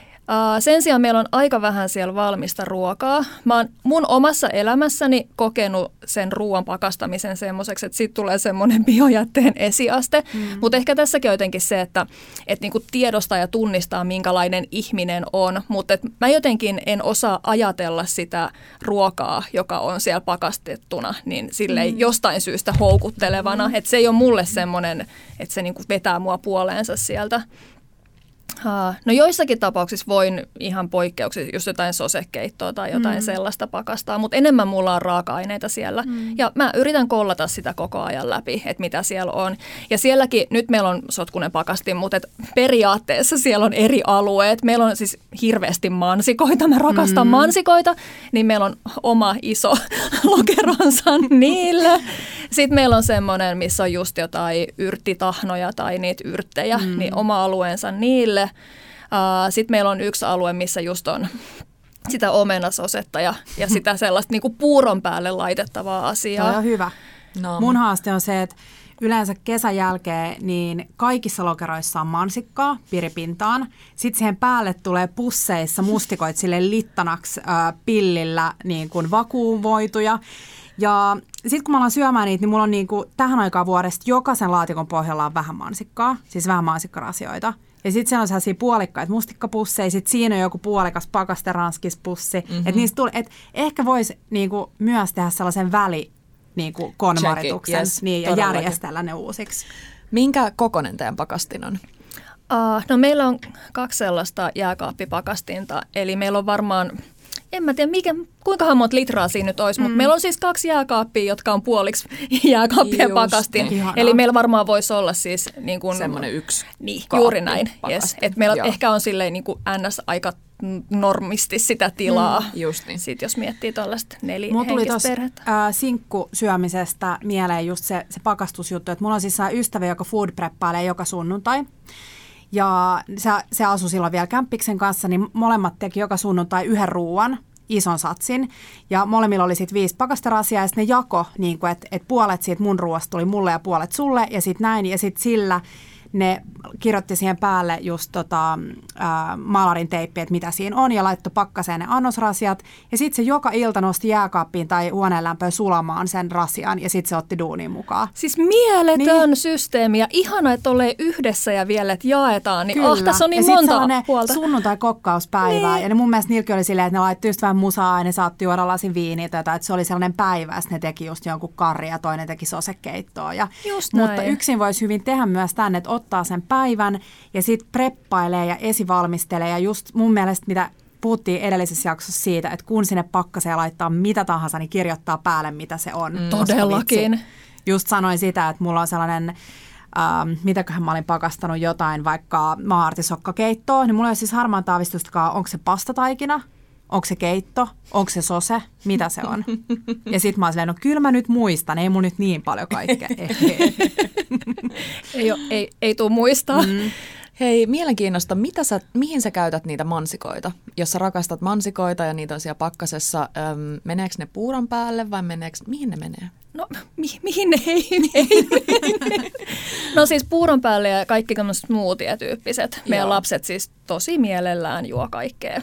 Sen sijaan meillä on aika vähän siellä valmista ruokaa. Mä oon mun omassa elämässäni kokenut sen ruoan pakastamisen semmoiseksi, että siitä tulee semmoinen [laughs] biojätteen esiaste. Mm. Mutta ehkä tässäkin on jotenkin se, että et niinku tiedostaa ja tunnistaa, minkälainen ihminen on. Mutta mä jotenkin en osaa ajatella sitä ruokaa, joka on siellä pakastettuna, niin silleen mm. jostain syystä houkuttelevana. Mm. Että se ei ole mulle semmoinen, että se niinku vetää mua puoleensa sieltä. No joissakin tapauksissa voin ihan poikkeuksissa, jos jotain sosekeittoa tai jotain mm. sellaista pakastaa, mutta enemmän mulla on raaka-aineita siellä. Mm. Ja mä yritän kollata sitä koko ajan läpi, että mitä siellä on. Ja sielläkin, nyt meillä on sotkunen pakastin, mutta et periaatteessa siellä on eri alueet. Meillä on siis hirveästi mansikoita, mä rakastan mm. mansikoita, niin meillä on oma iso [laughs] lokeronsa niille. Sitten meillä on semmoinen, missä on just jotain yrttitahnoja tai niitä yrttejä, mm. niin oma alueensa niille. Sitten meillä on yksi alue, missä just on sitä omenasosetta ja, ja sitä [laughs] sellaista niin kuin puuron päälle laitettavaa asiaa. Tämä on hyvä. No. Mun haaste on se, että yleensä kesän jälkeen niin kaikissa lokeroissa on mansikkaa piripintaan. Sitten siihen päälle tulee pusseissa mustikoit sille littanaksi äh, pillillä niin kuin vakuumoituja. Ja sitten kun mä alan syömään niitä, niin mulla on niinku tähän aikaan vuodesta jokaisen laatikon pohjalla on vähän mansikkaa, siis vähän mansikkarasioita. Ja sitten siellä on sellaisia puolikkaita mustikkapusseja, sitten siinä on joku puolikas pakasteranskispussi. Mm-hmm. Että niistä tuli, et ehkä voisi niinku myös tehdä sellaisen väli niinku konmarituksen yes, niin, ja todellakin. järjestellä ne uusiksi. Minkä kokonen teidän pakastin on? Uh, no meillä on kaksi sellaista jääkaappipakastinta, eli meillä on varmaan en mä tiedä, mikä, kuinka monta litraa siinä nyt olisi, mm. mutta meillä on siis kaksi jääkaappia, jotka on puoliksi [laughs] jääkaappien pakastin. Ihanaa. Eli meillä varmaan voisi olla siis niin kuin, semmoinen yksi Niin, juuri näin. Yes. Et meillä Joo. ehkä on silleen niin kuin ns. aika normisti sitä tilaa, mm, just niin. sit, jos miettii tuollaista nelihenkistä perhettä. Äh, sinkkusyömisestä mieleen just se, se pakastusjuttu, että mulla on siis ystävä, joka food preppailee joka sunnuntai. Ja se, se asui silloin vielä kämppiksen kanssa, niin molemmat teki joka sunnuntai yhden ruuan, ison satsin. Ja molemmilla oli sitten viisi pakasterasia ja sitten ne jako, niin että et puolet siitä mun ruoasta tuli mulle ja puolet sulle ja sitten näin. Ja sitten sillä ne kirjoitti siihen päälle just tota, ää, maalarin teippi, että mitä siinä on, ja laittoi pakkaseen ne annosrasiat. Ja sitten se joka ilta nosti jääkaappiin tai huoneenlämpöön sulamaan sen rasian, ja sitten se otti duuniin mukaan. Siis mieletön niin. systeemi, ja ihana, että ollee yhdessä ja vielä, että jaetaan. Niin, oh, tässä on niin ja monta puolta. sunnuntai-kokkauspäivää, niin. ja ne mun mielestä niilläkin oli silleen, että ne laittoi just vähän musaa, ja ne saatti juoda lasin viiniä, tai että se oli sellainen päivä, että ne teki just jonkun karri, ja toinen teki sosekeittoa. Ja, just mutta yksin voisi hyvin tehdä myös tänne, että ottaa sen päivän ja sitten preppailee ja esivalmistelee ja just mun mielestä mitä puhuttiin edellisessä jaksossa siitä, että kun sinne pakkaseen laittaa mitä tahansa, niin kirjoittaa päälle, mitä se on. Mm. Todellakin. Just sanoin sitä, että mulla on sellainen Ähm, mitäköhän mä olin pakastanut jotain, vaikka maartisokkakeittoa, niin mulla ei ole siis harmaan taavistustakaan, onko se pastataikina, onko se keitto, onko se sose, mitä se on. Ja sitten mä oon silleen, no kyllä mä nyt muistan, ei mun nyt niin paljon kaikkea. [laughs] ei, ole, ei, ei tule muistaa. Mm. Hei, mielenkiinnosta, mitä sä, mihin sä käytät niitä mansikoita? Jos sä rakastat mansikoita ja niitä on siellä pakkasessa, äm, meneekö ne puuron päälle vai meneekö, mihin ne menee? No mi- mihin ne ei, ei? No siis puuron päälle ja kaikki tämmöiset smoothie-tyyppiset. Meidän Joo. lapset siis tosi mielellään juo kaikkea,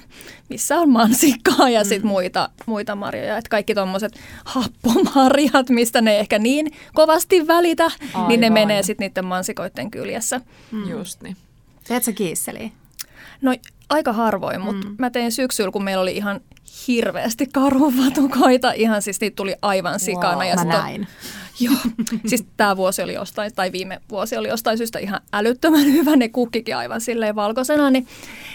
missä on mansikkaa ja sitten muita, muita marjoja. Et kaikki tuommoiset happomarjat, mistä ne ei ehkä niin kovasti välitä, Aivan. niin ne menee sitten niiden mansikoiden kyljessä. Mm. Just niin. Teet sä kiisseliä? No aika harvoin, mutta mm. mä tein syksyllä, kun meillä oli ihan hirveästi karhuvatukoita. Ihan siis niitä tuli aivan sikana. Wow. ja Mä näin. [laughs] Joo, siis tämä vuosi oli jostain, tai viime vuosi oli jostain syystä ihan älyttömän [laughs] hyvä, ne kukkikin aivan silleen valkoisena, niin,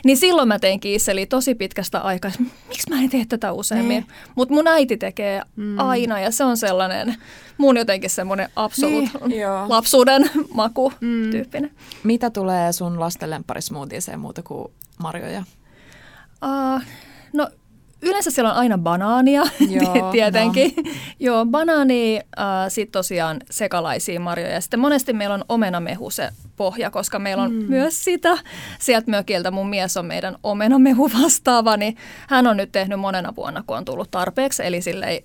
niin silloin mä tein kiisseli tosi pitkästä aikaa. Miksi mä en tee tätä useammin? Niin. Mutta mun äiti tekee mm. aina, ja se on sellainen, mun jotenkin semmoinen absolut Niin, lapsuuden [laughs] maku mm. tyyppinen. Mitä tulee sun lasten lempparismoothieseen muuta kuin marjoja? Uh, no yleensä siellä on aina banaania, [laughs] Joo, tietenkin. No. Joo, banaani, uh, sitten tosiaan sekalaisia marjoja. Ja sitten monesti meillä on omenamehu se pohja, koska meillä on mm. myös sitä. Sieltä mökiltä mun mies on meidän omenamehu vastaava, niin hän on nyt tehnyt monena vuonna, kun on tullut tarpeeksi. Eli silleen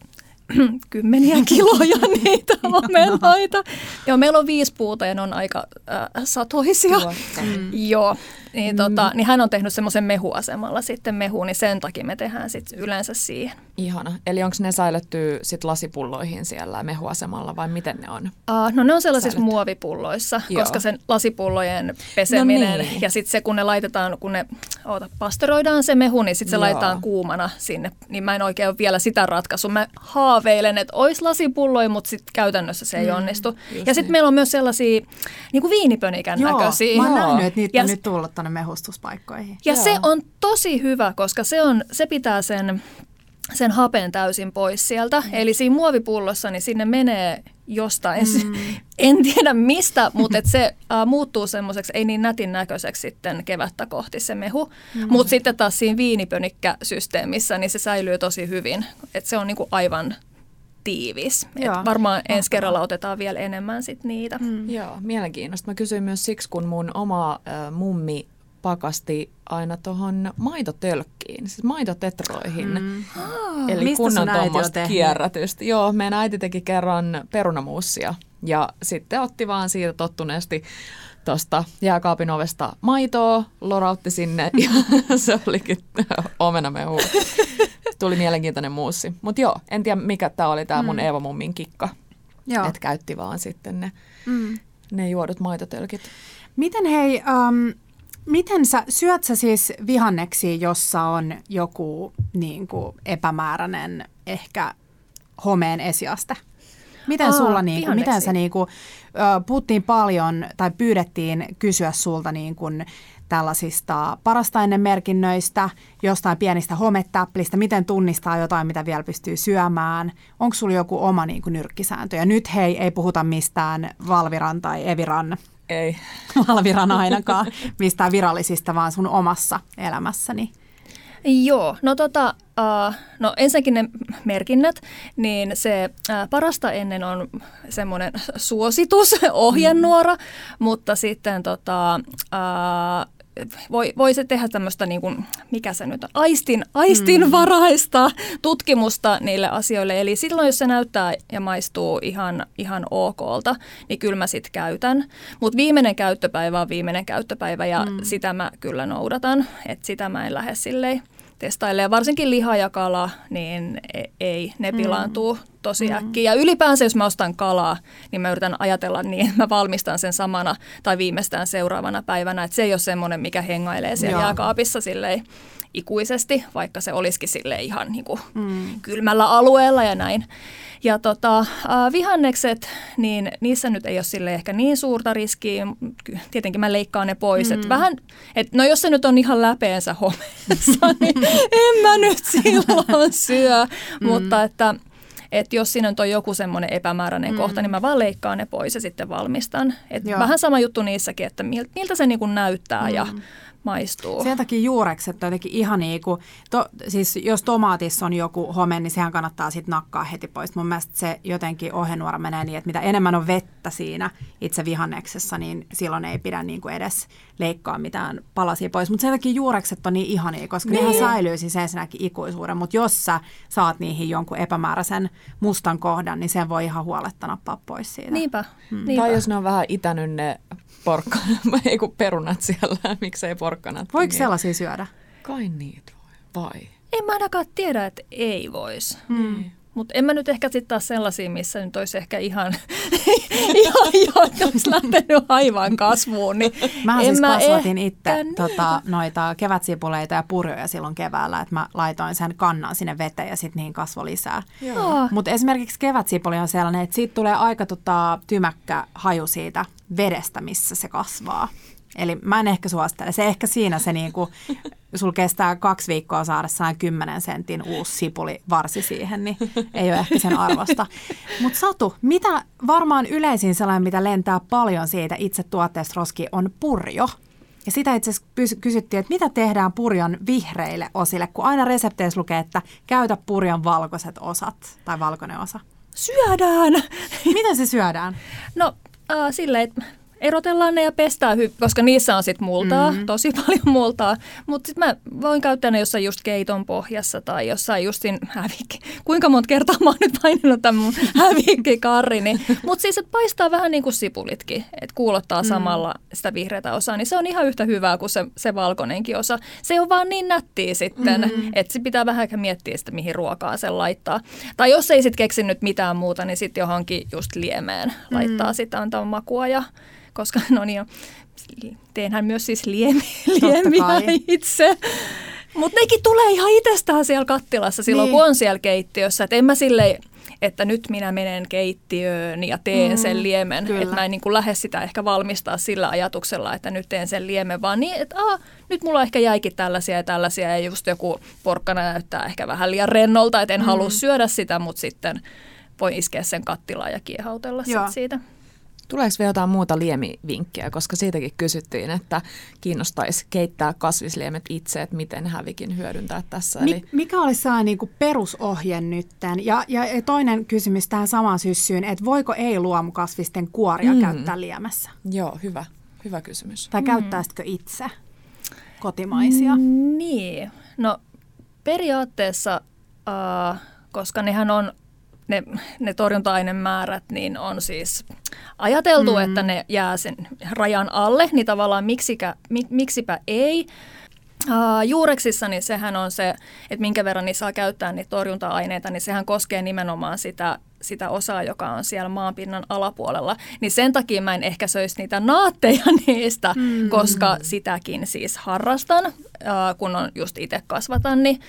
[clears throat] kymmeniä [laughs] kiloja niitä omenoita. Joo, meillä on viisi puuta ja ne on aika äh, satoisia. Mm. Joo, niin, tota, niin hän on tehnyt semmoisen mehuasemalla sitten mehu, niin sen takia me tehdään sitten yleensä siihen. Ihana. Eli onko ne säilytty sit lasipulloihin siellä mehuasemalla vai miten ne on? Uh, no ne on sellaisissa Säilytty. muovipulloissa, Joo. koska sen lasipullojen peseminen No niin. ja sitten se kun ne laitetaan, kun ne oota, pasteroidaan se mehu, niin sitten se Joo. laitetaan kuumana sinne. Niin mä en oikein ole vielä sitä ratkaisu. Mä haaveilen, että olisi lasipulloja, mutta sitten käytännössä se ei Mm, onnistu. Ja sitten niin. meillä on myös sellaisia niin kuin viinipönikän Joo, näköisiä. mä oon nähnyt, että niitä Ja on nyt tullut tuonne mehustuspaikkoihin. Ja Joo. se on tosi hyvä, koska se, on, se pitää sen, sen hapen täysin pois sieltä. Mm. Eli siinä muovipullossa, niin sinne menee jostain, mm. [laughs] en tiedä mistä, mutta et se äh, muuttuu semmoiseksi, ei niin nätin näköiseksi sitten kevättä kohti se mehu. Mm. Mutta sitten taas siinä viinipönikkäsysteemissä, niin se säilyy tosi hyvin. Et se on niinku aivan tiivis. Et Joo, varmaan ensi kerralla otetaan vielä enemmän sit niitä. Mm. Joo, mielenkiintoista. Mä kysyin myös siksi, kun mun oma äh, mummi pakasti aina tuohon maitotölkkiin, siis maitotetroihin. Mm. Eli Mistä kunnon tuommoista kierrätystä. Joo, meidän äiti teki kerran perunamuussia ja sitten otti vaan siitä tottuneesti tuosta jääkaapin ovesta maitoa, lorautti sinne ja [laughs] se olikin omenamehu. Tuli mielenkiintoinen muussi. Mutta joo, en tiedä mikä tämä oli tämä mun Eeva mummin kikka. Joo. Että käytti vaan sitten ne, Mm. ne juodut maitotölkit. Miten hei, um, miten sä, syöt sä siis vihanneksi, jossa on joku niin kuin epämääräinen ehkä homeen esiaste? Miten Aa, sulla, niin kuin, miten sä niin kuin, puhuttiin paljon tai pyydettiin kysyä sulta niin kuin tällaisista parasta ennen merkinnöistä, jostain pienistä hometäplistä, miten tunnistaa jotain, mitä vielä pystyy syömään. Onko sulla joku oma niin kuin nyrkkisääntö? Ja nyt hei, ei puhuta mistään Valviran tai Eviran Ei. [laughs] Valviran ainakaan mistään virallisista, vaan sun omassa elämässäni. Joo, no tota, uh, no ensinnäkin ne merkinnät, niin se uh, parasta ennen on semmoinen suositus, [laughs] ohjenuora, mm. mutta sitten tota, uh, voi, voi se tehdä tämmöistä, niin kuin, mikä se nyt on, aistin, aistinvaraista tutkimusta niille asioille. Eli silloin, jos se näyttää ja maistuu ihan, ihan okolta, niin kyllä mä sit käytän. Mutta viimeinen käyttöpäivä on viimeinen käyttöpäivä ja mm. sitä mä kyllä noudatan. Että sitä mä en lähde silleen testailemaan. Varsinkin liha ja kala, niin e- ei, ne pilaantuu tosi mm. äkkiä. Ja ylipäänsä, jos mä ostan kalaa, niin mä yritän ajatella niin, että mä valmistan sen samana tai viimeistään seuraavana päivänä. Että se ei ole semmoinen, mikä hengailee siellä Joo. jääkaapissa silleen ikuisesti, vaikka se olisikin sille ihan niin kuin mm. kylmällä alueella ja näin. Ja tota, vihannekset, niin niissä nyt ei ole sille ehkä niin suurta riskiä. Tietenkin mä leikkaan ne pois. Mm. Et vähän, et, no jos se nyt on ihan läpeensä homeessa, [laughs] niin en mä nyt silloin [laughs] syö. Mm. Mutta että että jos siinä on joku semmoinen epämääräinen mm. kohta, niin mä vaan leikkaan ne pois ja sitten valmistan. Et Joo. vähän sama juttu niissäkin, että mil- miltä se niinku näyttää mm. ja maistuu. Sen takia juurekset on jotenkin ihan niin kuin, to, siis jos tomaatissa on joku home, niin sehän kannattaa sitten nakkaa heti pois. Mun mielestä se jotenkin ohjenuora menee niin, että mitä enemmän on vettä siinä itse vihanneksessa, niin silloin ei pidä niin kuin edes leikkaa mitään palasia pois. Mutta sen takia juurekset on niin ihania, koska niin. nehän säilyy siis ensinnäkin ikuisuuden. Mutta jos sä saat niihin jonkun epämääräisen mustan kohdan, niin sen voi ihan huoletta nappaa pois siitä. Niinpä. Hmm. Niinpä. Tai jos ne on vähän itänyt ne porkkanat, [laughs] ei kun perunat siellä, [laughs] miksei porkkanat. Voiko niin. sellaisia syödä? Kai niitä voi, vai? En mä ainakaan tiedä, että ei voisi. Mm. Mutta en mä nyt ehkä sitten taas sellaisia, missä nyt olisi ehkä ihan, [laughs] ihan että olisi lähtenyt aivan kasvuun. Niin mä siis mä kasvatin itse tota, noita kevätsipuleita ja purjoja silloin keväällä, että mä laitoin sen kannan sinne veteen ja sitten niihin kasvoi lisää. Mutta esimerkiksi kevätsipuli on sellainen, että siitä tulee aika tota, tymäkkä haju siitä vedestä, missä se kasvaa. Eli mä en ehkä suosittele. Se ehkä siinä se niinku, sul kestää kaksi viikkoa saada sellainen 10 sentin uusi sipuli varsi siihen, niin ei ole ehkä sen arvosta. Mutta Satu, mitä varmaan yleisin sellainen, mitä lentää paljon siitä itse tuotteesta roski, on purjo. Ja sitä itse asiassa kysyttiin, että mitä tehdään purjon vihreille osille, kun aina resepteissä lukee, että käytä purjon valkoiset osat tai valkoinen osa. Syödään! Miten se syödään? No äh, silleen, että erotellaan ne ja pestään, koska niissä on sitten multaa, mm-hmm. tosi [laughs] paljon multaa. Mutta sitten mä voin käyttää ne jossain just keiton pohjassa tai jossain justin hävikki. Kuinka monta kertaa mä oon nyt painanut tämän mun [laughs] hävikkikarrini. Mutta siis, että paistaa vähän niin kuin sipulitkin, että kuulottaa mm. samalla sitä vihreätä osaa, niin se on ihan yhtä hyvää kuin se, se valkoinenkin osa. Se on vaan niin nättiä sitten, mm-hmm. että se pitää vähän miettiä sitä, mihin ruokaa sen laittaa. Tai jos ei sitten keksinyt mitään muuta, niin sitten johonkin just liemeen laittaa mm-hmm. sitä antaa makua ja koska [laughs] no niin, teenhän myös siis liemi, liemiä itse. Mutta nekin tulee ihan itsestään siellä kattilassa silloin, niin. kun on siellä keittiössä. Että en mä silleen, että nyt minä menen keittiöön ja teen mm, sen liemen. Että mä en niin kuin lähde sitä ehkä valmistaa sillä ajatuksella, että nyt teen sen liemen, vaan niin, että ah, nyt mulla ehkä jäikin tällaisia ja tällaisia ja just joku porkkana näyttää ehkä vähän liian rennolta, että en mm. halua syödä sitä, mutta sitten voi iskeä sen kattilaan ja kiehautella sit siitä. Tuleeko vielä jotain muuta liemivinkkejä, koska siitäkin kysyttiin, että kiinnostaisi keittää kasvisliemet itse, että miten hävikin hyödyntää tässä. Eli... Mikä olisi sellainen niin perusohje nytten? Ja, ja toinen kysymys tähän samaan syssyyn, että voiko ei-luomukasvisten kuoria mm. käyttää liemessä? Joo, hyvä, hyvä kysymys. Tai mm. käyttäisitkö itse kotimaisia? Mm, niin, no periaatteessa, äh, koska nehän on ne, ne torjunta-ainemäärät niin on siis ajateltu, mm. että ne jää sen rajan alle, niin tavallaan miksikä, mik, miksipä ei. Uh, juureksissa niin sehän on se, että minkä verran niissä saa käyttää niitä torjunta-aineita, niin sehän koskee nimenomaan sitä, sitä osaa, joka on siellä maanpinnan alapuolella. Niin sen takia mä en ehkä söisi niitä naatteja [laughs] niistä, mm. koska sitäkin siis harrastan, uh, kun on just itse kasvatan, niin,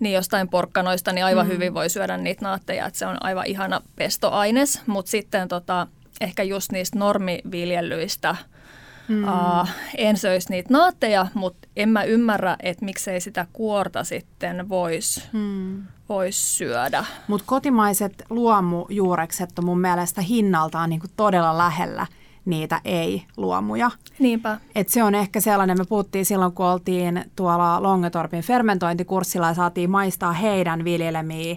niin jostain porkkanoista niin aivan mm. hyvin voi syödä niitä naatteja, että se on aivan ihana pestoaines, mutta sitten tota, ehkä just niistä normiviljelyistä – Mm. Uh, en söisi niitä naatteja, mutta en mä ymmärrä, että miksei sitä kuorta sitten voisi mm. vois syödä. Mutta kotimaiset luomujuurekset on mun mielestä hinnaltaan niinku todella lähellä niitä ei-luomuja. Niinpä. Et se on ehkä sellainen, me puhuttiin silloin, kun oltiin tuolla Longetorpin fermentointikurssilla ja saatiin maistaa heidän viljelemiä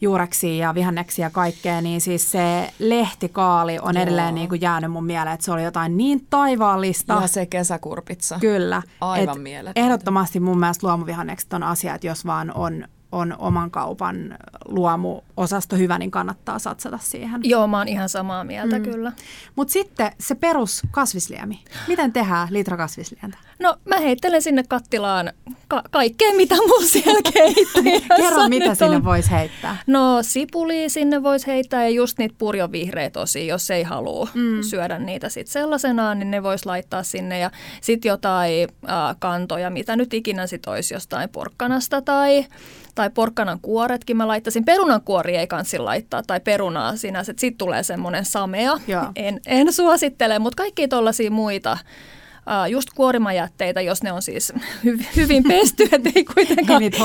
juureksia ja vihanneksia ja kaikkea, niin siis se lehtikaali on Joo. edelleen niin kuin jäänyt mun mieleen, että se oli jotain niin taivaallista. Ja se kesäkurpitsa. Kyllä. Aivan mieletöntä. Ehdottomasti mun mielestä luomuvihannekset on asia, että jos vaan on on oman kaupan luomuosasto hyvä, niin kannattaa satsata siihen. Joo, mä oon ihan samaa mieltä mm. kyllä. Mutta sitten se perus kasvisliemi. Miten tehdään litra kasvislientä? No mä heittelen sinne kattilaan ka- kaikkea, mitä mun siellä keittiössä [laughs] Kerro, mitä sinne on. voisi heittää. No sipuli sinne voisi heittää ja just niitä purjovihreitä tosi, jos ei halua mm. syödä niitä sitten sellaisenaan, niin ne voisi laittaa sinne. Ja sitten jotain äh, kantoja, mitä nyt ikinä sitten olisi jostain porkkanasta tai tai porkkanan kuoretkin mä laittaisin. Perunan kuori ei kansi laittaa tai perunaa sinänsä, että sitten tulee semmoinen samea. En, en suosittele, mutta kaikki tuollaisia muita just kuorimajätteitä, jos ne on siis hy- hyvin pesty, ettei kuitenkaan... Ei niitä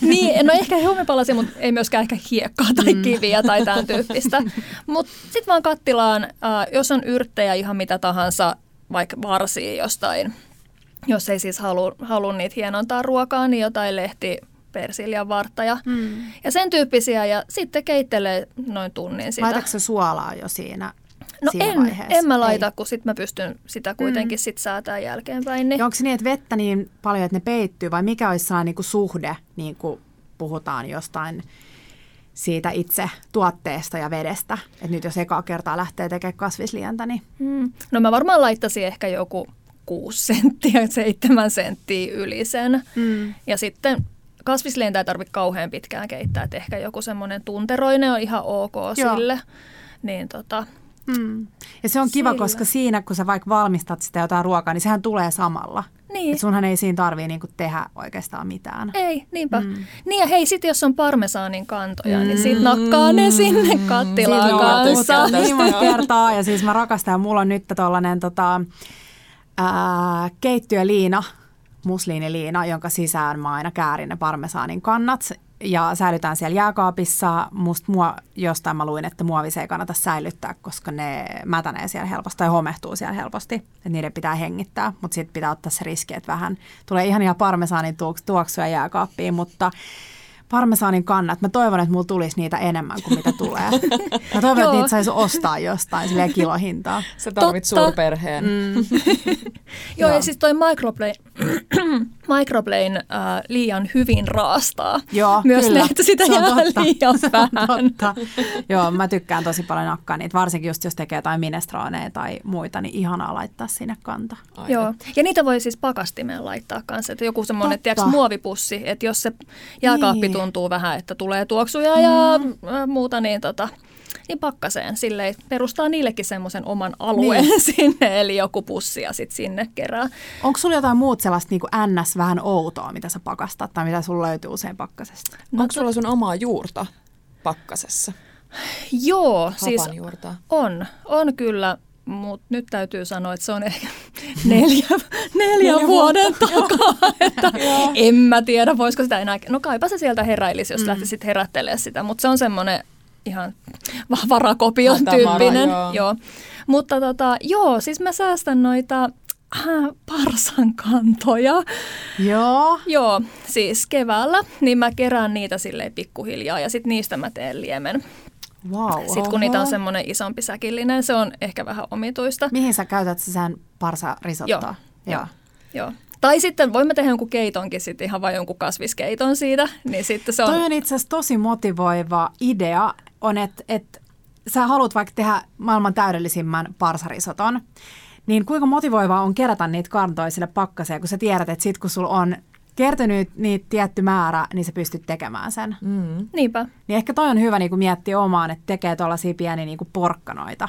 [laughs] niin, no ehkä homepalasia, mutta ei myöskään ehkä hiekkaa tai mm. kiviä tai tämän tyyppistä. [laughs] Mutta sitten vaan kattilaan, jos on yrttejä ihan mitä tahansa, vaikka varsia jostain jos ei siis halua, halua niitä hienontaa ruokaa, niin jotain lehti, persiljan vartta mm. ja sen tyyppisiä. Ja sitten keittelee noin tunnin sitä. Laitatko se suolaa jo siinä No en, en mä laita, Ei. kun sit mä pystyn sitä kuitenkin mm. sit säätää jälkeenpäin. Niin. Ja onko se niin, että vettä niin paljon, että ne peittyy vai mikä olisi sellainen niin suhde, niin kuin puhutaan jostain siitä itse tuotteesta ja vedestä. Että nyt jos ekaa kertaa lähtee tekemään kasvislientä, niin... Mm. No mä varmaan laittaisin ehkä joku 6 senttiä, [laughs] 7 senttiä yli sen. Mm. Ja sitten kasvislientä ei tarvitse kauhean pitkään keittää, että ehkä joku semmoinen tunteroinen on ihan ok Joo. sille. Niin tota, Mm. Ja se on kiva, Sillä. koska siinä, kun sä vaikka valmistat sitä jotain ruokaa, niin sehän tulee samalla. Niin. Et sunhan ei siinä tarvii niinku tehdä oikeastaan mitään. Ei, niinpä. Mm. Niin ja hei, sitten jos on parmesaanin kantoja, niin mm. niin sit nakkaa ne sinne kattilaan kanssa. Niin monta kertaa. Ja siis mä rakastan, ja mulla on nyt tollanen tota, ää, keittiöliina, musliiniliina, jonka sisään mä aina käärin ne parmesaanin kannat ja säilytään siellä jääkaapissa. Musta mua, jostain mä luin, että muovisia ei kannata säilyttää, koska ne mätänee siellä helposti tai homehtuu siellä helposti. Että niiden pitää hengittää, mutta sitten pitää ottaa se riski, että vähän tulee ihania parmesaanin tuoksuja jääkaappiin, mutta parmesaanin kannat. Mä toivon, että mulla tulisi niitä enemmän kuin mitä tulee. Mä toivon, että niitä saisi ostaa jostain silleen kilohintaa. Sä tarvit Totta. suurperheen. Mm. [laughs] Joo, ja siis toi microplane, [clears throat] microplane äh, liian hyvin raastaa. Joo, Myös kyllä. että sitä se jää totta. liian se vähän. Totta. Joo, mä tykkään tosi paljon nakkaa niitä, varsinkin just jos tekee jotain minestraaneja tai muita, niin ihanaa laittaa sinne kanta. Aivan. Joo, ja niitä voi siis pakastimeen laittaa kanssa, että joku semmoinen, tiedätkö, muovipussi, että jos se jääkaappi niin. tuntuu vähän, että tulee tuoksuja mm. ja muuta, niin tota, niin pakkaseen. Silleen perustaa niillekin semmoisen oman alueen niin. [laughs] sinne, eli joku pussi ja sitten sinne kerää. Onko sulla jotain muut sellaista niin kuin ns. vähän outoa, mitä sä pakastat tai mitä sulla löytyy usein pakkasesta? No, Onko sulla sun omaa juurta pakkasessa? Joo, siis on, on kyllä, mutta nyt täytyy sanoa, että se on ehkä [laughs] neljä, neljä vuoden takaa. Että en mä tiedä, voisiko sitä enää. No kaipa se sieltä heräilisi, jos mm. lähtisit herättelemään sitä, mutta se on semmoinen ihan varakopion tyyppinen. Joo. joo. Mutta tota, joo, siis mä säästän noita äh, parsan kantoja. Joo. Joo, siis keväällä, niin mä kerään niitä silleen pikkuhiljaa ja sitten niistä mä teen liemen. Wow, Sitten kun oho. niitä on semmoinen isompi säkillinen, se on ehkä vähän omituista. Mihin sä käytät sen parsarisottoa? Joo, joo. joo. Tai sitten voimme tehdä jonkun keitonkin sitten ihan vain jonkun kasviskeiton siitä. Niin sitten se on... Toi on itse asiassa tosi motivoiva idea, on, että, että sä haluat vaikka tehdä maailman täydellisimmän parsarisoton, niin kuinka motivoivaa on kerätä niitä kantoja sille pakkaseen, kun sä tiedät, että sit kun sulla on kertynyt niitä tietty määrä, niin sä pystyt tekemään sen. Mm. Niinpä. Niin ehkä toi on hyvä niin kuin miettiä omaan, että tekee tuollaisia pieniä niin kuin porkkanoita.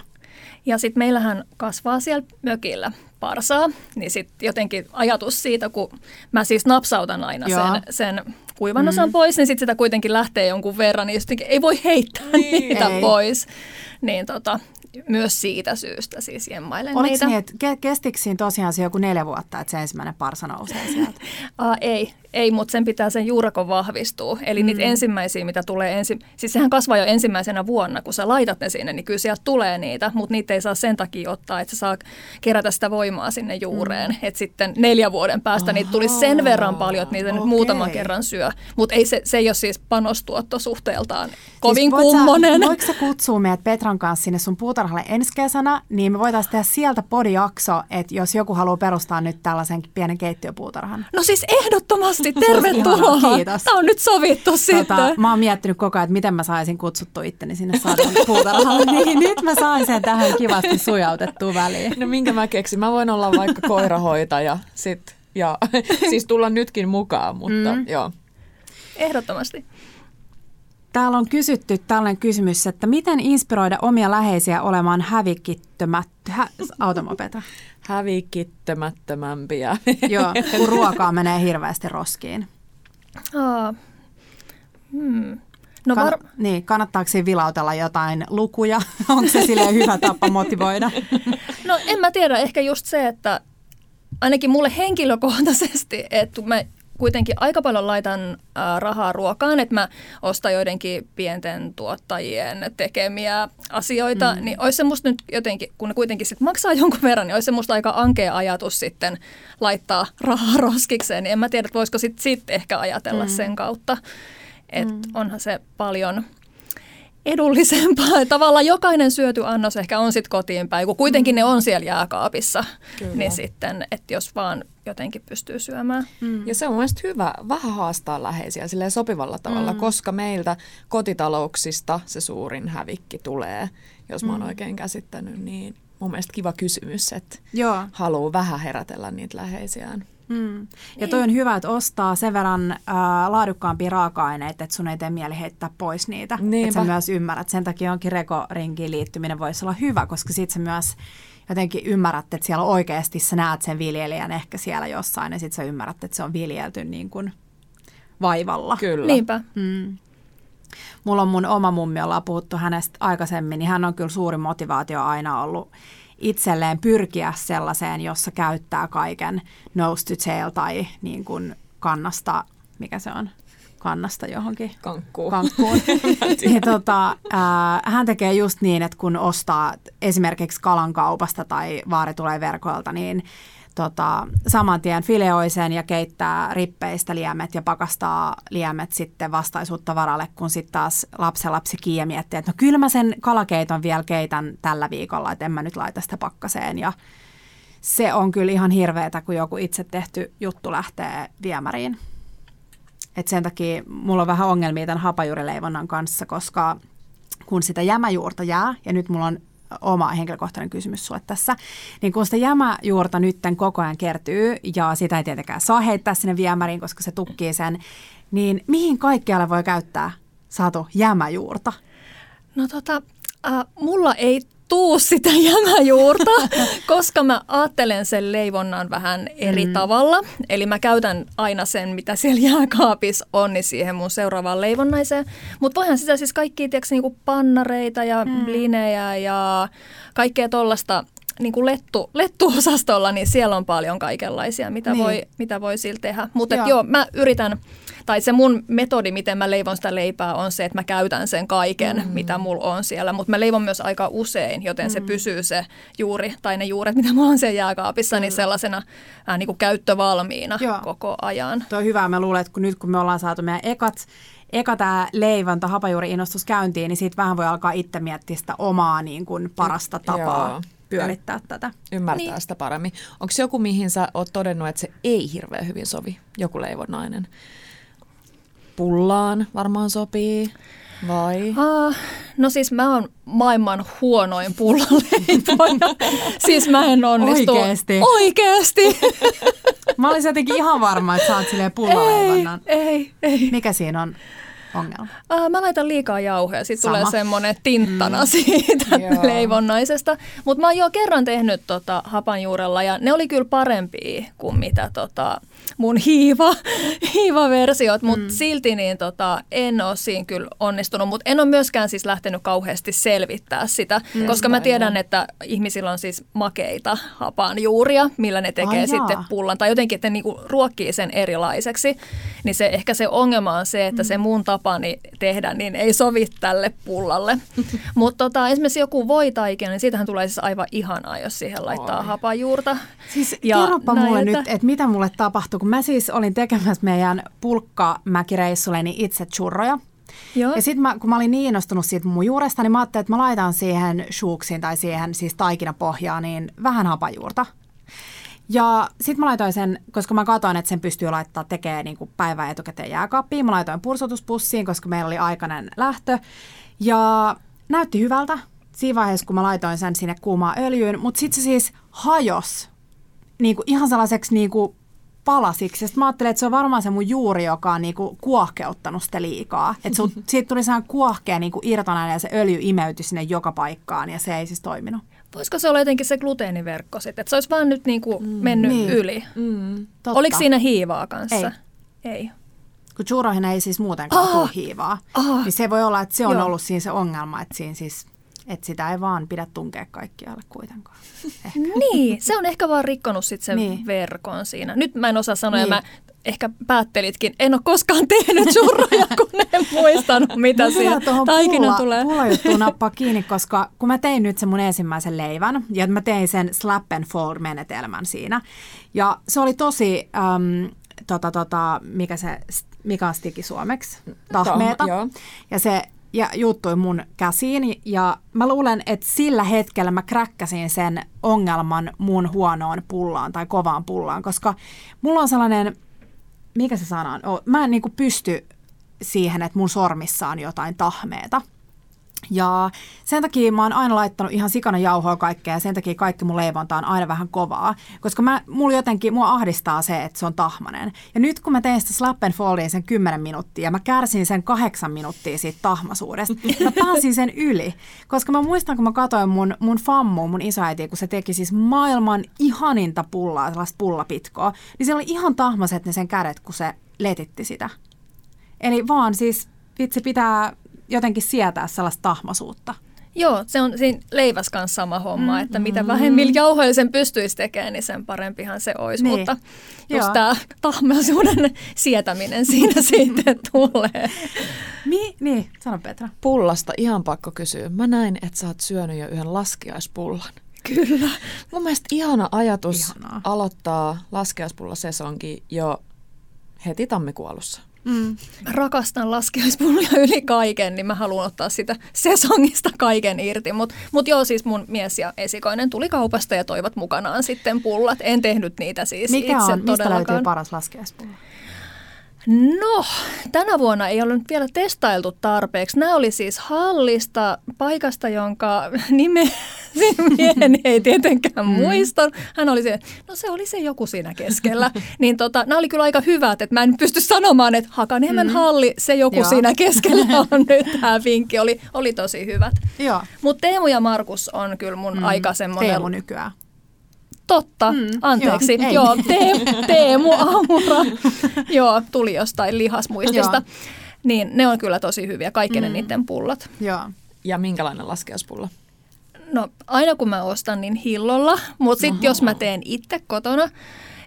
Ja sitten meillähän kasvaa siellä mökillä parsaa, niin sitten jotenkin ajatus siitä, kun mä siis napsautan aina sen, sen kuivan osan mm. pois, niin sitten sitä kuitenkin lähtee jonkun verran, niin ei voi heittää niin. niitä ei. pois. Niin tota, myös siitä syystä siis jemmailen Oliko niitä. niin, että kestikö siinä tosiaan se joku neljä vuotta, että se ensimmäinen parsa nousee sieltä? [laughs] uh, ei, ei, mutta sen pitää sen juurakon vahvistua. Eli mm. niitä ensimmäisiä, mitä tulee ensi... Siis sehän kasvaa jo ensimmäisenä vuonna, kun sä laitat ne sinne, niin kyllä sieltä tulee niitä, mutta niitä ei saa sen takia ottaa, että sä saa kerätä sitä voimaa sinne juureen. Mm. Että sitten neljä vuoden päästä Aha, niitä tulisi sen verran paljon, että niitä okay. nyt muutaman kerran syö. Mutta ei se, se ei ole siis panostuotto suhteeltaan kovin siis kummonen. Sä, voiko sä kutsua meidät Petran kanssa sinne sun puutarhalle ensi kesänä, niin me voitaisiin tehdä sieltä podijakso, että jos joku haluaa perustaa nyt tällaisen pienen keittiöpuutarhan. No siis ehdottomasti Kovasti, tervetuloa. Ihana, kiitos. Tämä on nyt sovittu tota, sitten. Mä oon miettinyt koko ajan, että miten mä saisin kutsuttua itteni sinne saadaan puutarhalle. [laughs] niin nyt mä sain sen tähän kivasti sujautettua väliin. No minkä mä keksin? Mä voin olla vaikka koirahoitaja sit, ja [laughs] siis tulla nytkin mukaan, mutta mm. joo. Ehdottomasti. Täällä on kysytty tällainen kysymys, että miten inspiroida omia läheisiä olemaan hävikittömät... Hä, automopeta hävikittömättömämpiä. Joo, kun ruokaa menee hirveästi roskiin. Oh. Hmm. No var... Kann- niin, kannattaako siinä vilautella jotain lukuja? [laughs] Onko se sille hyvä tapa motivoida? [laughs] No en mä tiedä, ehkä just se, että ainakin mulle henkilökohtaisesti, että mä kuitenkin aika paljon laitan rahaa ruokaan, että mä ostan joidenkin pienten tuottajien tekemiä asioita, mm. niin olisi se musta nyt jotenkin, kun ne kuitenkin sit maksaa [laughs] jonkun verran, niin olisi se musta aika ankea ajatus sitten laittaa rahaa [laughs] roskikseen, niin en mä tiedä, että voisiko sitten sit ehkä ajatella mm. sen kautta, että mm. onhan se paljon – edullisempaa. [laughs] Tavallaan jokainen syöty annos ehkä on sitten kotiin päin, kun kuitenkin mm. ne on siellä jääkaapissa. Kyllä. Niin sitten, että jos vaan jotenkin pystyy syömään. Mm. Ja se on mielestäni hyvä vähän haastaa läheisiä silleen sopivalla tavalla, mm. koska meiltä kotitalouksista se suurin hävikki tulee, jos mä oon mm. oikein käsittänyt, niin mun mielestä kiva kysymys, että Joo. haluaa vähän herätellä niitä läheisiään. Mm. Ja niin. toi on hyvä, että ostaa sen verran äh, laadukkaampia raaka-aineita, että sun ei tee mieli heittää pois niitä. Niinpä. Että sä myös ymmärrät. Sen takia onkin rekorinkiin liittyminen voisi olla hyvä, koska sit sä myös jotenkin ymmärrät, että siellä oikeasti sä näet sen viljelijän ehkä siellä jossain ja sit sä ymmärrät, että se on viljelty niin kuin vaivalla. Kyllä. Niinpä. Mm. Mulla on mun oma mummi, ollaan puhuttu hänestä aikaisemmin, niin hän on kyllä suuri motivaatio aina ollut itselleen pyrkiä sellaiseen, jossa käyttää kaiken nose to tail tai niin kuin kannasta, mikä se on, kannasta johonkin. Kankkuun. Kankkuun. [laughs] niin, tota, ää, hän tekee just niin, että kun ostaa esimerkiksi kalan kaupasta tai vaari tulee verkoilta, niin tota, saman tien fileoisen ja keittää rippeistä liemet ja pakastaa liemet sitten vastaisuutta varalle, kun sitten taas lapsi kiia miettii, että no kyllä mä sen kalakeiton vielä keitän tällä viikolla, että en mä nyt laita sitä pakkaseen ja se on kyllä ihan hirveetä, kun joku itse tehty juttu lähtee viemäriin. Et sen takia mulla on vähän ongelmia tämän hapajurileivonnan kanssa, koska kun sitä jämäjuurta jää, ja nyt mulla on oma henkilökohtainen kysymys sulle tässä. Niin kun sitä jämäjuurta nytten koko ajan kertyy ja sitä ei tietenkään saa heittää sinne viemäriin, koska se tukkii sen, niin mihin kaikkialle voi käyttää saatu jämäjuurta? No tota, äh, mulla ei tuu sitä [laughs] jämäjuurta, koska mä ajattelen sen leivonnan vähän eri mm. tavalla. Eli mä käytän aina sen, mitä siellä jääkaapissa on, niin siihen mun seuraavaan leivonnaiseen. Mutta voihan sitä siis kaikkia, tiedätkö, niinku pannareita ja mm. blinejä ja kaikkea tollasta niin kuin lettu, lettuosastolla, niin siellä on paljon kaikenlaisia, mitä, niin. voi, mitä voi sillä tehdä. Mutta joo. joo, mä yritän tai se mun metodi, miten mä leivon sitä leipää, on se, että mä käytän sen kaiken, mm. mitä mulla on siellä. Mutta mä leivon myös aika usein, joten mm. se pysyy se juuri, tai ne juuret, mitä mulla on siellä jääkaapissa, mm. niin sellaisena äh, niin kuin käyttövalmiina Joo. koko ajan. Tuo on hyvä. Mä luulen, että kun nyt kun me ollaan saatu meidän ekat eka tämä leivonta, hapajuuri-innostus käyntiin, niin siitä vähän voi alkaa itse miettiä sitä omaa niin kuin parasta tapaa Joo. Pyörittää ja tätä. Ymmärtää niin. sitä paremmin. Onko joku, mihin sä oot todennut, että se ei hirveän hyvin sovi, joku leivonnainen? pullaan varmaan sopii. Vai? Uh, no siis mä oon maailman huonoin pullaleipoja. [laughs] siis mä en onnistu. Oikeesti? Oikeesti. [laughs] mä olisin jotenkin ihan varma, että sä oot silleen. Ei, ei, ei. Mikä siinä on? Ongelma? Uh, mä laitan liikaa jauhoja, sitten tulee semmoinen tinttana mm. siitä [laughs] leivonnaisesta. Mutta mä oon jo kerran tehnyt tota hapanjuurella ja ne oli kyllä parempia kuin mitä tota, mun hiiva, [laughs] hiiva-versiot, mutta mm. silti niin tota, en ole siinä kyllä onnistunut, mutta en ole myöskään siis lähtenyt kauheasti selvittää sitä, mm. koska mä tiedän, että ihmisillä on siis makeita hapanjuuria, millä ne tekee Ai sitten jaa. pullan, tai jotenkin, että ne niinku ruokkii sen erilaiseksi, niin se, ehkä se ongelma on se, että mm. se mun tapani tehdä, niin ei sovi tälle pullalle. [laughs] mutta tota, esimerkiksi joku voitaikina, niin siitähän tulee siis aivan ihanaa, jos siihen laittaa Oi. hapajuurta. Siis ja kerropa näitä. mulle nyt, että mitä mulle tapahtuu, kun mä siis olin tekemässä meidän pulkkamäkireissulleni itse churroja. Joo. Ja sitten kun mä olin niin innostunut siitä mun juuresta, niin mä ajattelin, että mä laitan siihen shuuksiin tai siihen siis taikinapohjaan niin vähän hapajuurta. Ja sitten mä laitoin sen, koska mä katsoin, että sen pystyy laittaa tekee niin päivän etukäteen jääkaappiin. Mä laitoin pursotuspussiin, koska meillä oli aikainen lähtö. Ja näytti hyvältä siinä vaiheessa, kun mä laitoin sen sinne kuumaan öljyyn. Mutta sitten se siis hajos niin kuin ihan sellaiseksi niin kuin palasiksi. Sitten mä ajattelin, että se on varmaan se mun juuri, joka on niinku kuohkeuttanut sitä liikaa. Että [laughs] siitä tuli sehän kuohkea niinku irtonainen ja se öljy imeytyi sinne joka paikkaan ja se ei siis toiminut. Voisiko se olla jotenkin se gluteeniverkko sitten, että se olisi vaan nyt niinku mm, mennyt niin. yli? Mm, Oliko siinä hiivaa kanssa? Ei. ei. Kun churroihin ei siis muutenkaan oh, tule hiivaa, oh, niin se voi olla, että se on Joo. ollut siinä se ongelma, että siinä siis että sitä ei vaan pidä tunkea kaikkialle kuitenkaan. [laughs] Ehkä. Niin, se on ehkä vaan rikkonut sit sen niin. verkon siinä. Nyt mä en osaa sanoa, niin. ja mä ehkä päättelitkin, en ole koskaan [laughs] tehnyt churroja, kun en muistanut, mitä Mun siinä taikina pulla, tulee. Pulla juttuun nappaa kiinni, koska kun mä tein nyt sen mun ensimmäisen leivän, ja mä tein sen slap and fold menetelmän siinä, ja se oli tosi, äm, tota, tota, mikä se, mikä on stiki suomeksi? Tahmeeta. joo. Ja se ja juuttui mun käsiin ja mä luulen, että sillä hetkellä mä kräkkäsin sen ongelman mun huonoon pullaan tai kovaan pullaan, koska mulla on sellainen, mikä se sana on, mä en niinku pysty siihen, että mun sormissa on jotain tahmeeta. Ja sen takia mä oon aina laittanut ihan sikana jauhoa kaikkea ja sen takia kaikki mun leivonta on aina vähän kovaa. Koska mä, mulla jotenkin, mua ahdistaa se, että se on tahmanen. Ja nyt kun mä tein sitä slap and foldin sen 10 minuuttia ja mä kärsin sen kahdeksan minuuttia siitä tahmasuudesta, mä pääsin sen yli. Koska mä muistan, kun mä katsoin mun, mun fammu, mun isoäiti, kun se teki siis maailman ihaninta pullaa, sellaista pullapitkoa, niin se oli ihan tahmaset ne sen kädet, kun se letitti sitä. Eli vaan siis vitsi pitää jotenkin sietää sellaista tahmasuutta. Joo, se on siinä leiväs kanssa sama homma, mm, että mitä vähemmillä jauhoilla sen pystyisi tekemään, niin sen parempihan se olisi. Niin. Mutta Joo. just tämä tahmeisuuden sietäminen siinä [laughs] sitten tulee. Mi- niin, sano Petra. Pullasta ihan pakko kysyä. Mä näin, että sä oot syönyt jo yhden laskiaispullan. Kyllä. Mun mielestä ihana ajatus Ihanaa. aloittaa laskiaispullasesonki jo heti tammikuolussa. Mm. Mä rakastan laskiaispullia yli kaiken, niin mä haluan ottaa sitä sesongista kaiken irti. Mutta mut joo, siis mun mies ja esikoinen tuli kaupasta ja toivat mukanaan sitten pullat. En tehnyt niitä siis Mikä itse on, mistä löytyy paras laskiaispulla? No, tänä vuonna ei ollut nyt vielä testailtu tarpeeksi. Nämä oli siis hallista, paikasta, jonka [laughs] nime mieheni ei tietenkään Mm. muista. Hän oli se, no se oli se joku siinä keskellä. [laughs] niin tota, nämä oli kyllä aika hyvät, että mä en pysty sanomaan, että Hakaniemen mm. halli, se joku Joo. siinä keskellä [laughs] on nyt tämä vinkki. Oli, oli tosi hyvät. Joo. Mutta Teemu ja Markus on kyllä mun mm. aika semmoinen... Teemu nykyään. Totta, Mm, mm, anteeksi. joo. Joo, Teemu, Teemu Aamura. [laughs] joo, tuli jostain lihasmuistista. Joo. Niin ne on kyllä tosi hyviä, kaikki ne niiden pullat. Joo. Ja minkälainen laskiaispulla? No aina kun mä ostan, niin hillolla, mutta sitten jos mä teen itse kotona,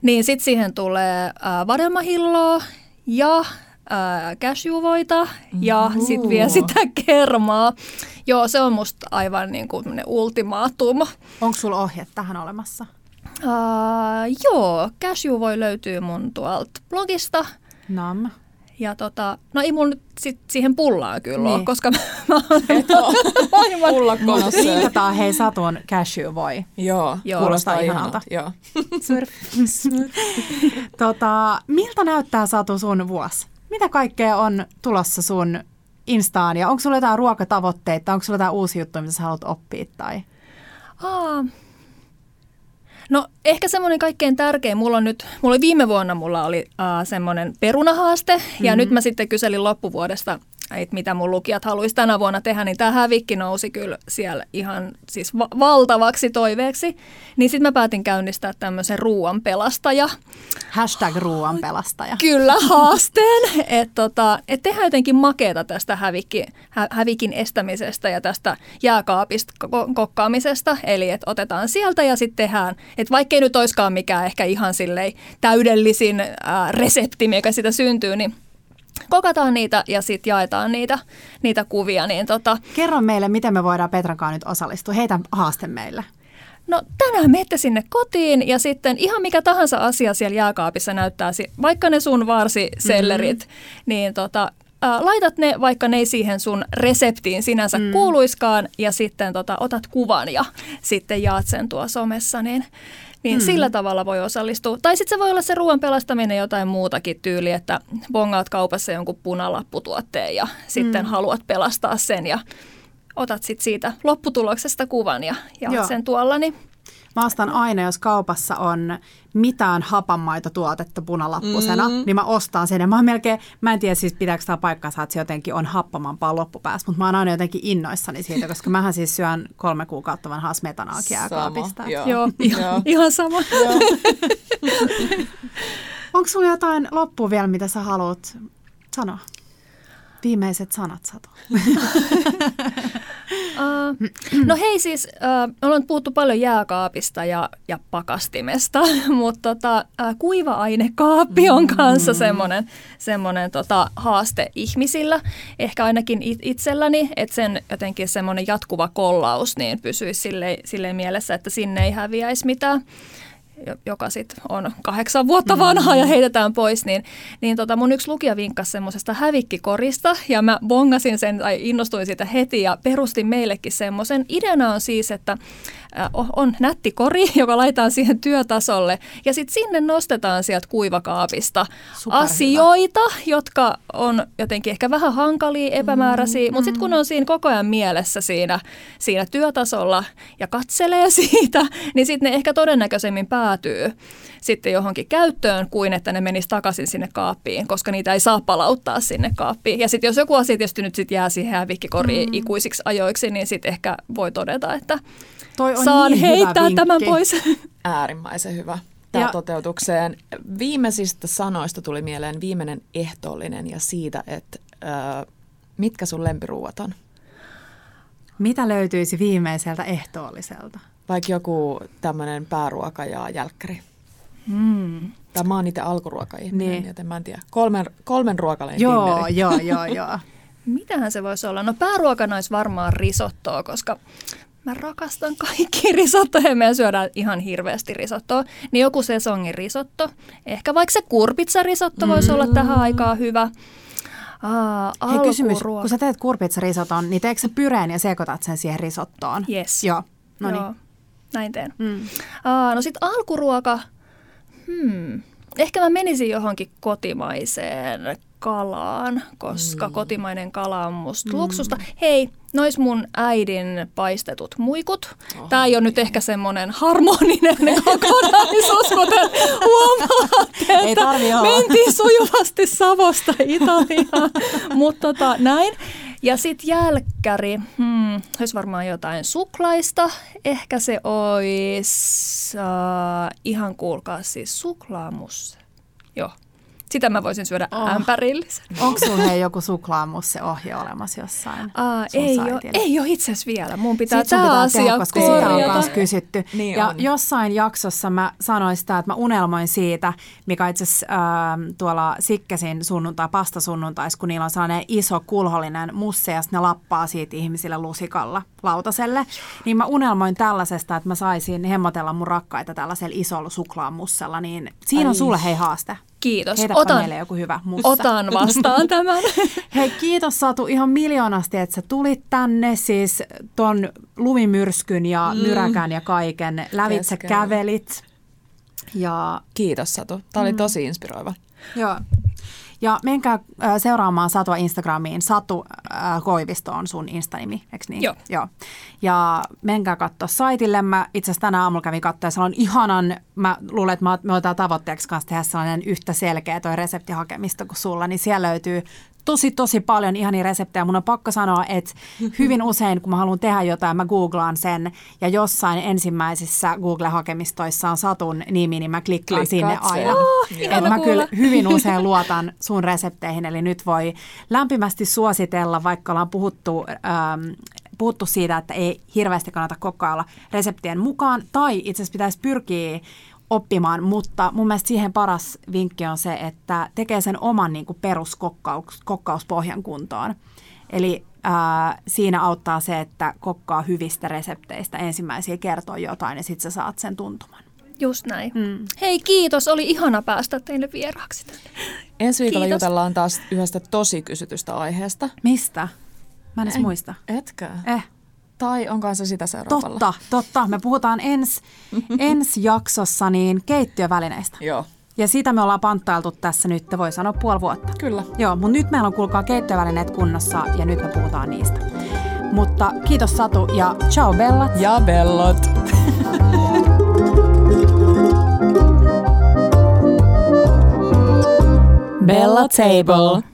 niin sitten siihen tulee äh, vadelmahilloa ja äh, cashewvoita ja sitten vielä sitä kermaa. Joo, se on musta aivan niin kuin ultimaatum. Onko sulla ohjeet tähän olemassa? Uh, joo, cashew voi löytyy mun tuolta blogista. Nam. Ja tota, no ei mun nyt sit siihen pullaan kyllä niin. ole, Niin. koska [laughs] mä, mä olen aivan... Pullakonossa. Viitataan hei Satun cashew voi. Joo, Joo. Kuulostaa ihanalta. Joo. [laughs] Smurf. tota, miltä näyttää Satu sun vuosi? Mitä kaikkea on tulossa sun Instaan ja onko sulla jotain ruokatavoitteita, onko sulla jotain uusia juttuja, mitä sä haluat oppia tai? Aa. No ehkä semmoinen kaikkein tärkein, mulla on nyt, mulla oli viime vuonna mulla oli uh, semmoinen perunahaaste ja Mhm. nyt mä sitten kyselin loppuvuodesta, että mitä mun lukijat haluaisi tänä vuonna tehdä, niin tämä hävikki nousi kyllä siellä ihan siis va- valtavaksi toiveeksi. Niin sitten mä päätin käynnistää tämmöisen ruoan pelastaja. Hashtag ruoan pelastaja. Kyllä haasteen, [laughs] että tota, et tehdään jotenkin makeeta tästä hävikki, hä, hävikin estämisestä ja tästä jääkaapista ko- kokkaamisesta. Eli että otetaan sieltä ja sitten tehdään, että vaikkei nyt olisikaan mikään ehkä ihan silleen täydellisin ää, resepti, mikä sitä syntyy, niin kokataan niitä ja sitten jaetaan niitä, niitä kuvia. Niin tota, Kerro meille, miten me voidaan Petran kanssa nyt osallistua. Heitä haaste meille. No tänään menette sinne kotiin ja sitten ihan mikä tahansa asia siellä jääkaapissa näyttää, vaikka ne sun varsisellerit, mm-hmm. niin tota, ää, laitat ne, vaikka ne ei siihen sun reseptiin sinänsä mm. kuuluiskaan ja sitten tota, otat kuvan ja sitten jaat sen tuo somessa, niin, niin mm. sillä tavalla voi osallistua. Tai sitten se voi olla se ruoan pelastaminen jotain muutakin tyyli, että bongaat kaupassa jonkun punalapputuotteen ja sitten haluat pelastaa sen ja otat sit siitä lopputuloksesta kuvan ja jaat Joo. sen tuolla, niin Mä ostan aina, jos kaupassa on mitään hapanmaitotuotetta punalappusena, mm-hmm. niin mä ostan sen. Ja mä melkein, mä en tiedä siis pitääkö tämä paikkansa, että se jotenkin on happamampaa loppupäässä, mutta mä oon aina jotenkin innoissani siitä, koska mähän siis syön kolme kuukautta vanhaa smetanaakin jääkaapista. Joo. Joo, ihan, ihan sama. Onko sulla jotain loppua vielä, mitä sä haluat sanoa? Viimeiset sanat, Satu. [laughs] Uh, no hei siis, uh, ollaan puhuttu paljon jääkaapista ja, ja pakastimesta, [laughs] mutta tota, uh, kuiva-ainekaappi on kanssa mm. semmoinen, semmoinen tota, haaste ihmisillä. Ehkä ainakin it, itselläni, että sen jotenkin semmoinen jatkuva kollaus niin pysyisi silleen, silleen mielessä, että sinne ei häviäisi mitään joka sitten on kahdeksan vuotta vanha ja heitetään pois, niin, niin tota mun yksi lukija vinkkasi semmoisesta hävikkikorista ja mä bongasin sen tai innostuin siitä heti ja perustin meillekin semmoisen. Ideana on siis, että on nätti kori, [laughs] joka laitetaan siihen työtasolle ja sitten sinne nostetaan sieltä kuivakaapista Superhyvä. asioita, jotka on jotenkin ehkä vähän hankalia, epämääräisiä, mm, mutta sitten kun on siinä koko ajan mielessä siinä, siinä työtasolla ja katselee [laughs] siitä, niin sitten ne ehkä todennäköisemmin päätyy sitten johonkin käyttöön, kuin että ne menisi takaisin sinne kaappiin, koska niitä ei saa palauttaa sinne kaappiin. Ja sitten jos joku asia tietysti nyt sit jää siihen hävikkikoriin mm. ikuisiksi ajoiksi, niin sitten ehkä voi todeta, että Toi on saan niin heittää tämän pois. [laughs] Äärimmäisen hyvä tämä toteutukseen. Viimeisistä sanoista tuli mieleen viimeinen ehtoollinen ja siitä, että äh, mitkä sun lempiruuat on? Mitä löytyisi viimeiseltä ehtoolliselta? Vaikka joku tämmöinen pääruoka ja jälkkäri. Mm. Tai mä oon itse alkuruokaihminen, niin. joten mä en tiedä. Kolmen, kolmen ruokaleen Joo, joo, joo, joo. Mitähän se voisi olla? No pääruokana olisi varmaan risottoa, koska mä rakastan kaikki risottoja. Me syödään ihan hirveästi risottoa. Niin joku sesongin risotto. Ehkä vaikka se kurpitsarisotto voisi mm. olla tähän aikaan hyvä. Aa, Hei kysymys, kun sä teet kurpitsarisoton, niin teekö sä pyreen ja sekoitat sen siihen risottoon? Yes. Joo. No niin. Näin teen. Mm. Aa, no sit alkuruoka, hmm. ehkä mä menisin johonkin kotimaiseen kalaan, koska mm. kotimainen kala on musta mm. luksusta. Hei, nois mun äidin paistetut muikut. Oh, Tämä ei ole nyt ehkä semmoinen harmoninen [laughs] kokonaisuus, kuten huomaatte, että mentiin sujuvasti Savosta Italiaan. [laughs] Mutta tota, näin. Ja sitten jälkkäri, hmm, olisi varmaan jotain suklaista. Ehkä se olisi, uh, ihan kuulkaa siis suklaamusse. Joo, sitä mä voisin syödä oh. ämpärillisen. Onko sulla joku suklaamusse ohje olemassa jossain? Aa, ei, ole, ei ole itse asiassa vielä. Mun pitää tämä asia tehdä, koska sitä on myös kysytty. Niin ja on. jossain jaksossa mä sanoin sitä, että mä unelmoin siitä, mikä itse asiassa äh, tuolla Sikkesin sunnuntai, pastasunnuntais, kun niillä on sellainen iso kulhollinen musse ja ne lappaa siitä ihmisille lusikalla lautaselle. Niin mä unelmoin tällaisesta, että mä saisin hemmotella mun rakkaita tällaisella isolla suklaamussella. Niin siinä Ai. on sulle hei haaste. Kiitos. Heitäpä otan, joku hyvä musta. Otan vastaan tämän. [laughs] Hei, kiitos Satu ihan miljoonasti, että sä tulit tänne siis ton lumimyrskyn ja mm. myräkän ja kaiken. Lävitse kävelit. Ja... Kiitos Satu. Tämä oli mm. tosi inspiroiva. Joo. Ja menkää seuraamaan Satua Instagramiin. Satu äh, Koivisto on sun Instanimi, eikö niin? Joo. Joo. Ja menkää katsoa saitille. Mä itse asiassa tänä aamulla kävin katsoa, se on ihanan, mä luulen, että me otetaan tavoitteeksi kanssa tehdä sellainen yhtä selkeä toi reseptihakemista kuin sulla, niin siellä löytyy tosi, tosi paljon ihania reseptejä. Mun on pakko sanoa, että hyvin usein, kun mä haluan tehdä jotain, mä googlaan sen. Ja jossain ensimmäisissä Google-hakemistoissa on Satun nimi, niin mä klikkaan Klikkaat sinne aina. Oh, Et mä kyllä hyvin usein luotan sun resepteihin, eli nyt voi lämpimästi suositella, vaikka ollaan puhuttu ähm, puhuttu siitä, että ei hirveästi kannata kokkailla reseptien mukaan, tai itse asiassa pitäisi pyrkiä oppimaan, mutta mun mielestä siihen paras vinkki on se, että tekee sen oman niin kuin peruskokkauspohjan kuntoon. Eli ää, siinä auttaa se, että kokkaa hyvistä resepteistä ensimmäisiä kertoo jotain ja sitten sä saat sen tuntuman. Just näin. Mm. Hei kiitos, oli ihana päästä teille vieraaksi. Ensi viikolla kiitos. jutellaan taas yhdestä tosi kysytystä aiheesta. Mistä? Mä en edes muista. Etkö? Eh. Tai onko se sitä seuraavalla? Totta, totta. Me puhutaan ens, [laughs] ensi jaksossa niin keittiövälineistä. Joo. Ja siitä me ollaan panttailtu tässä nyt, voi sanoa puoli vuotta. Kyllä. Joo, mutta nyt meillä on kuulkaa keittiövälineet kunnossa ja nyt me puhutaan niistä. Mutta kiitos Satu ja ciao bellat. Ja bellot. Bella Table.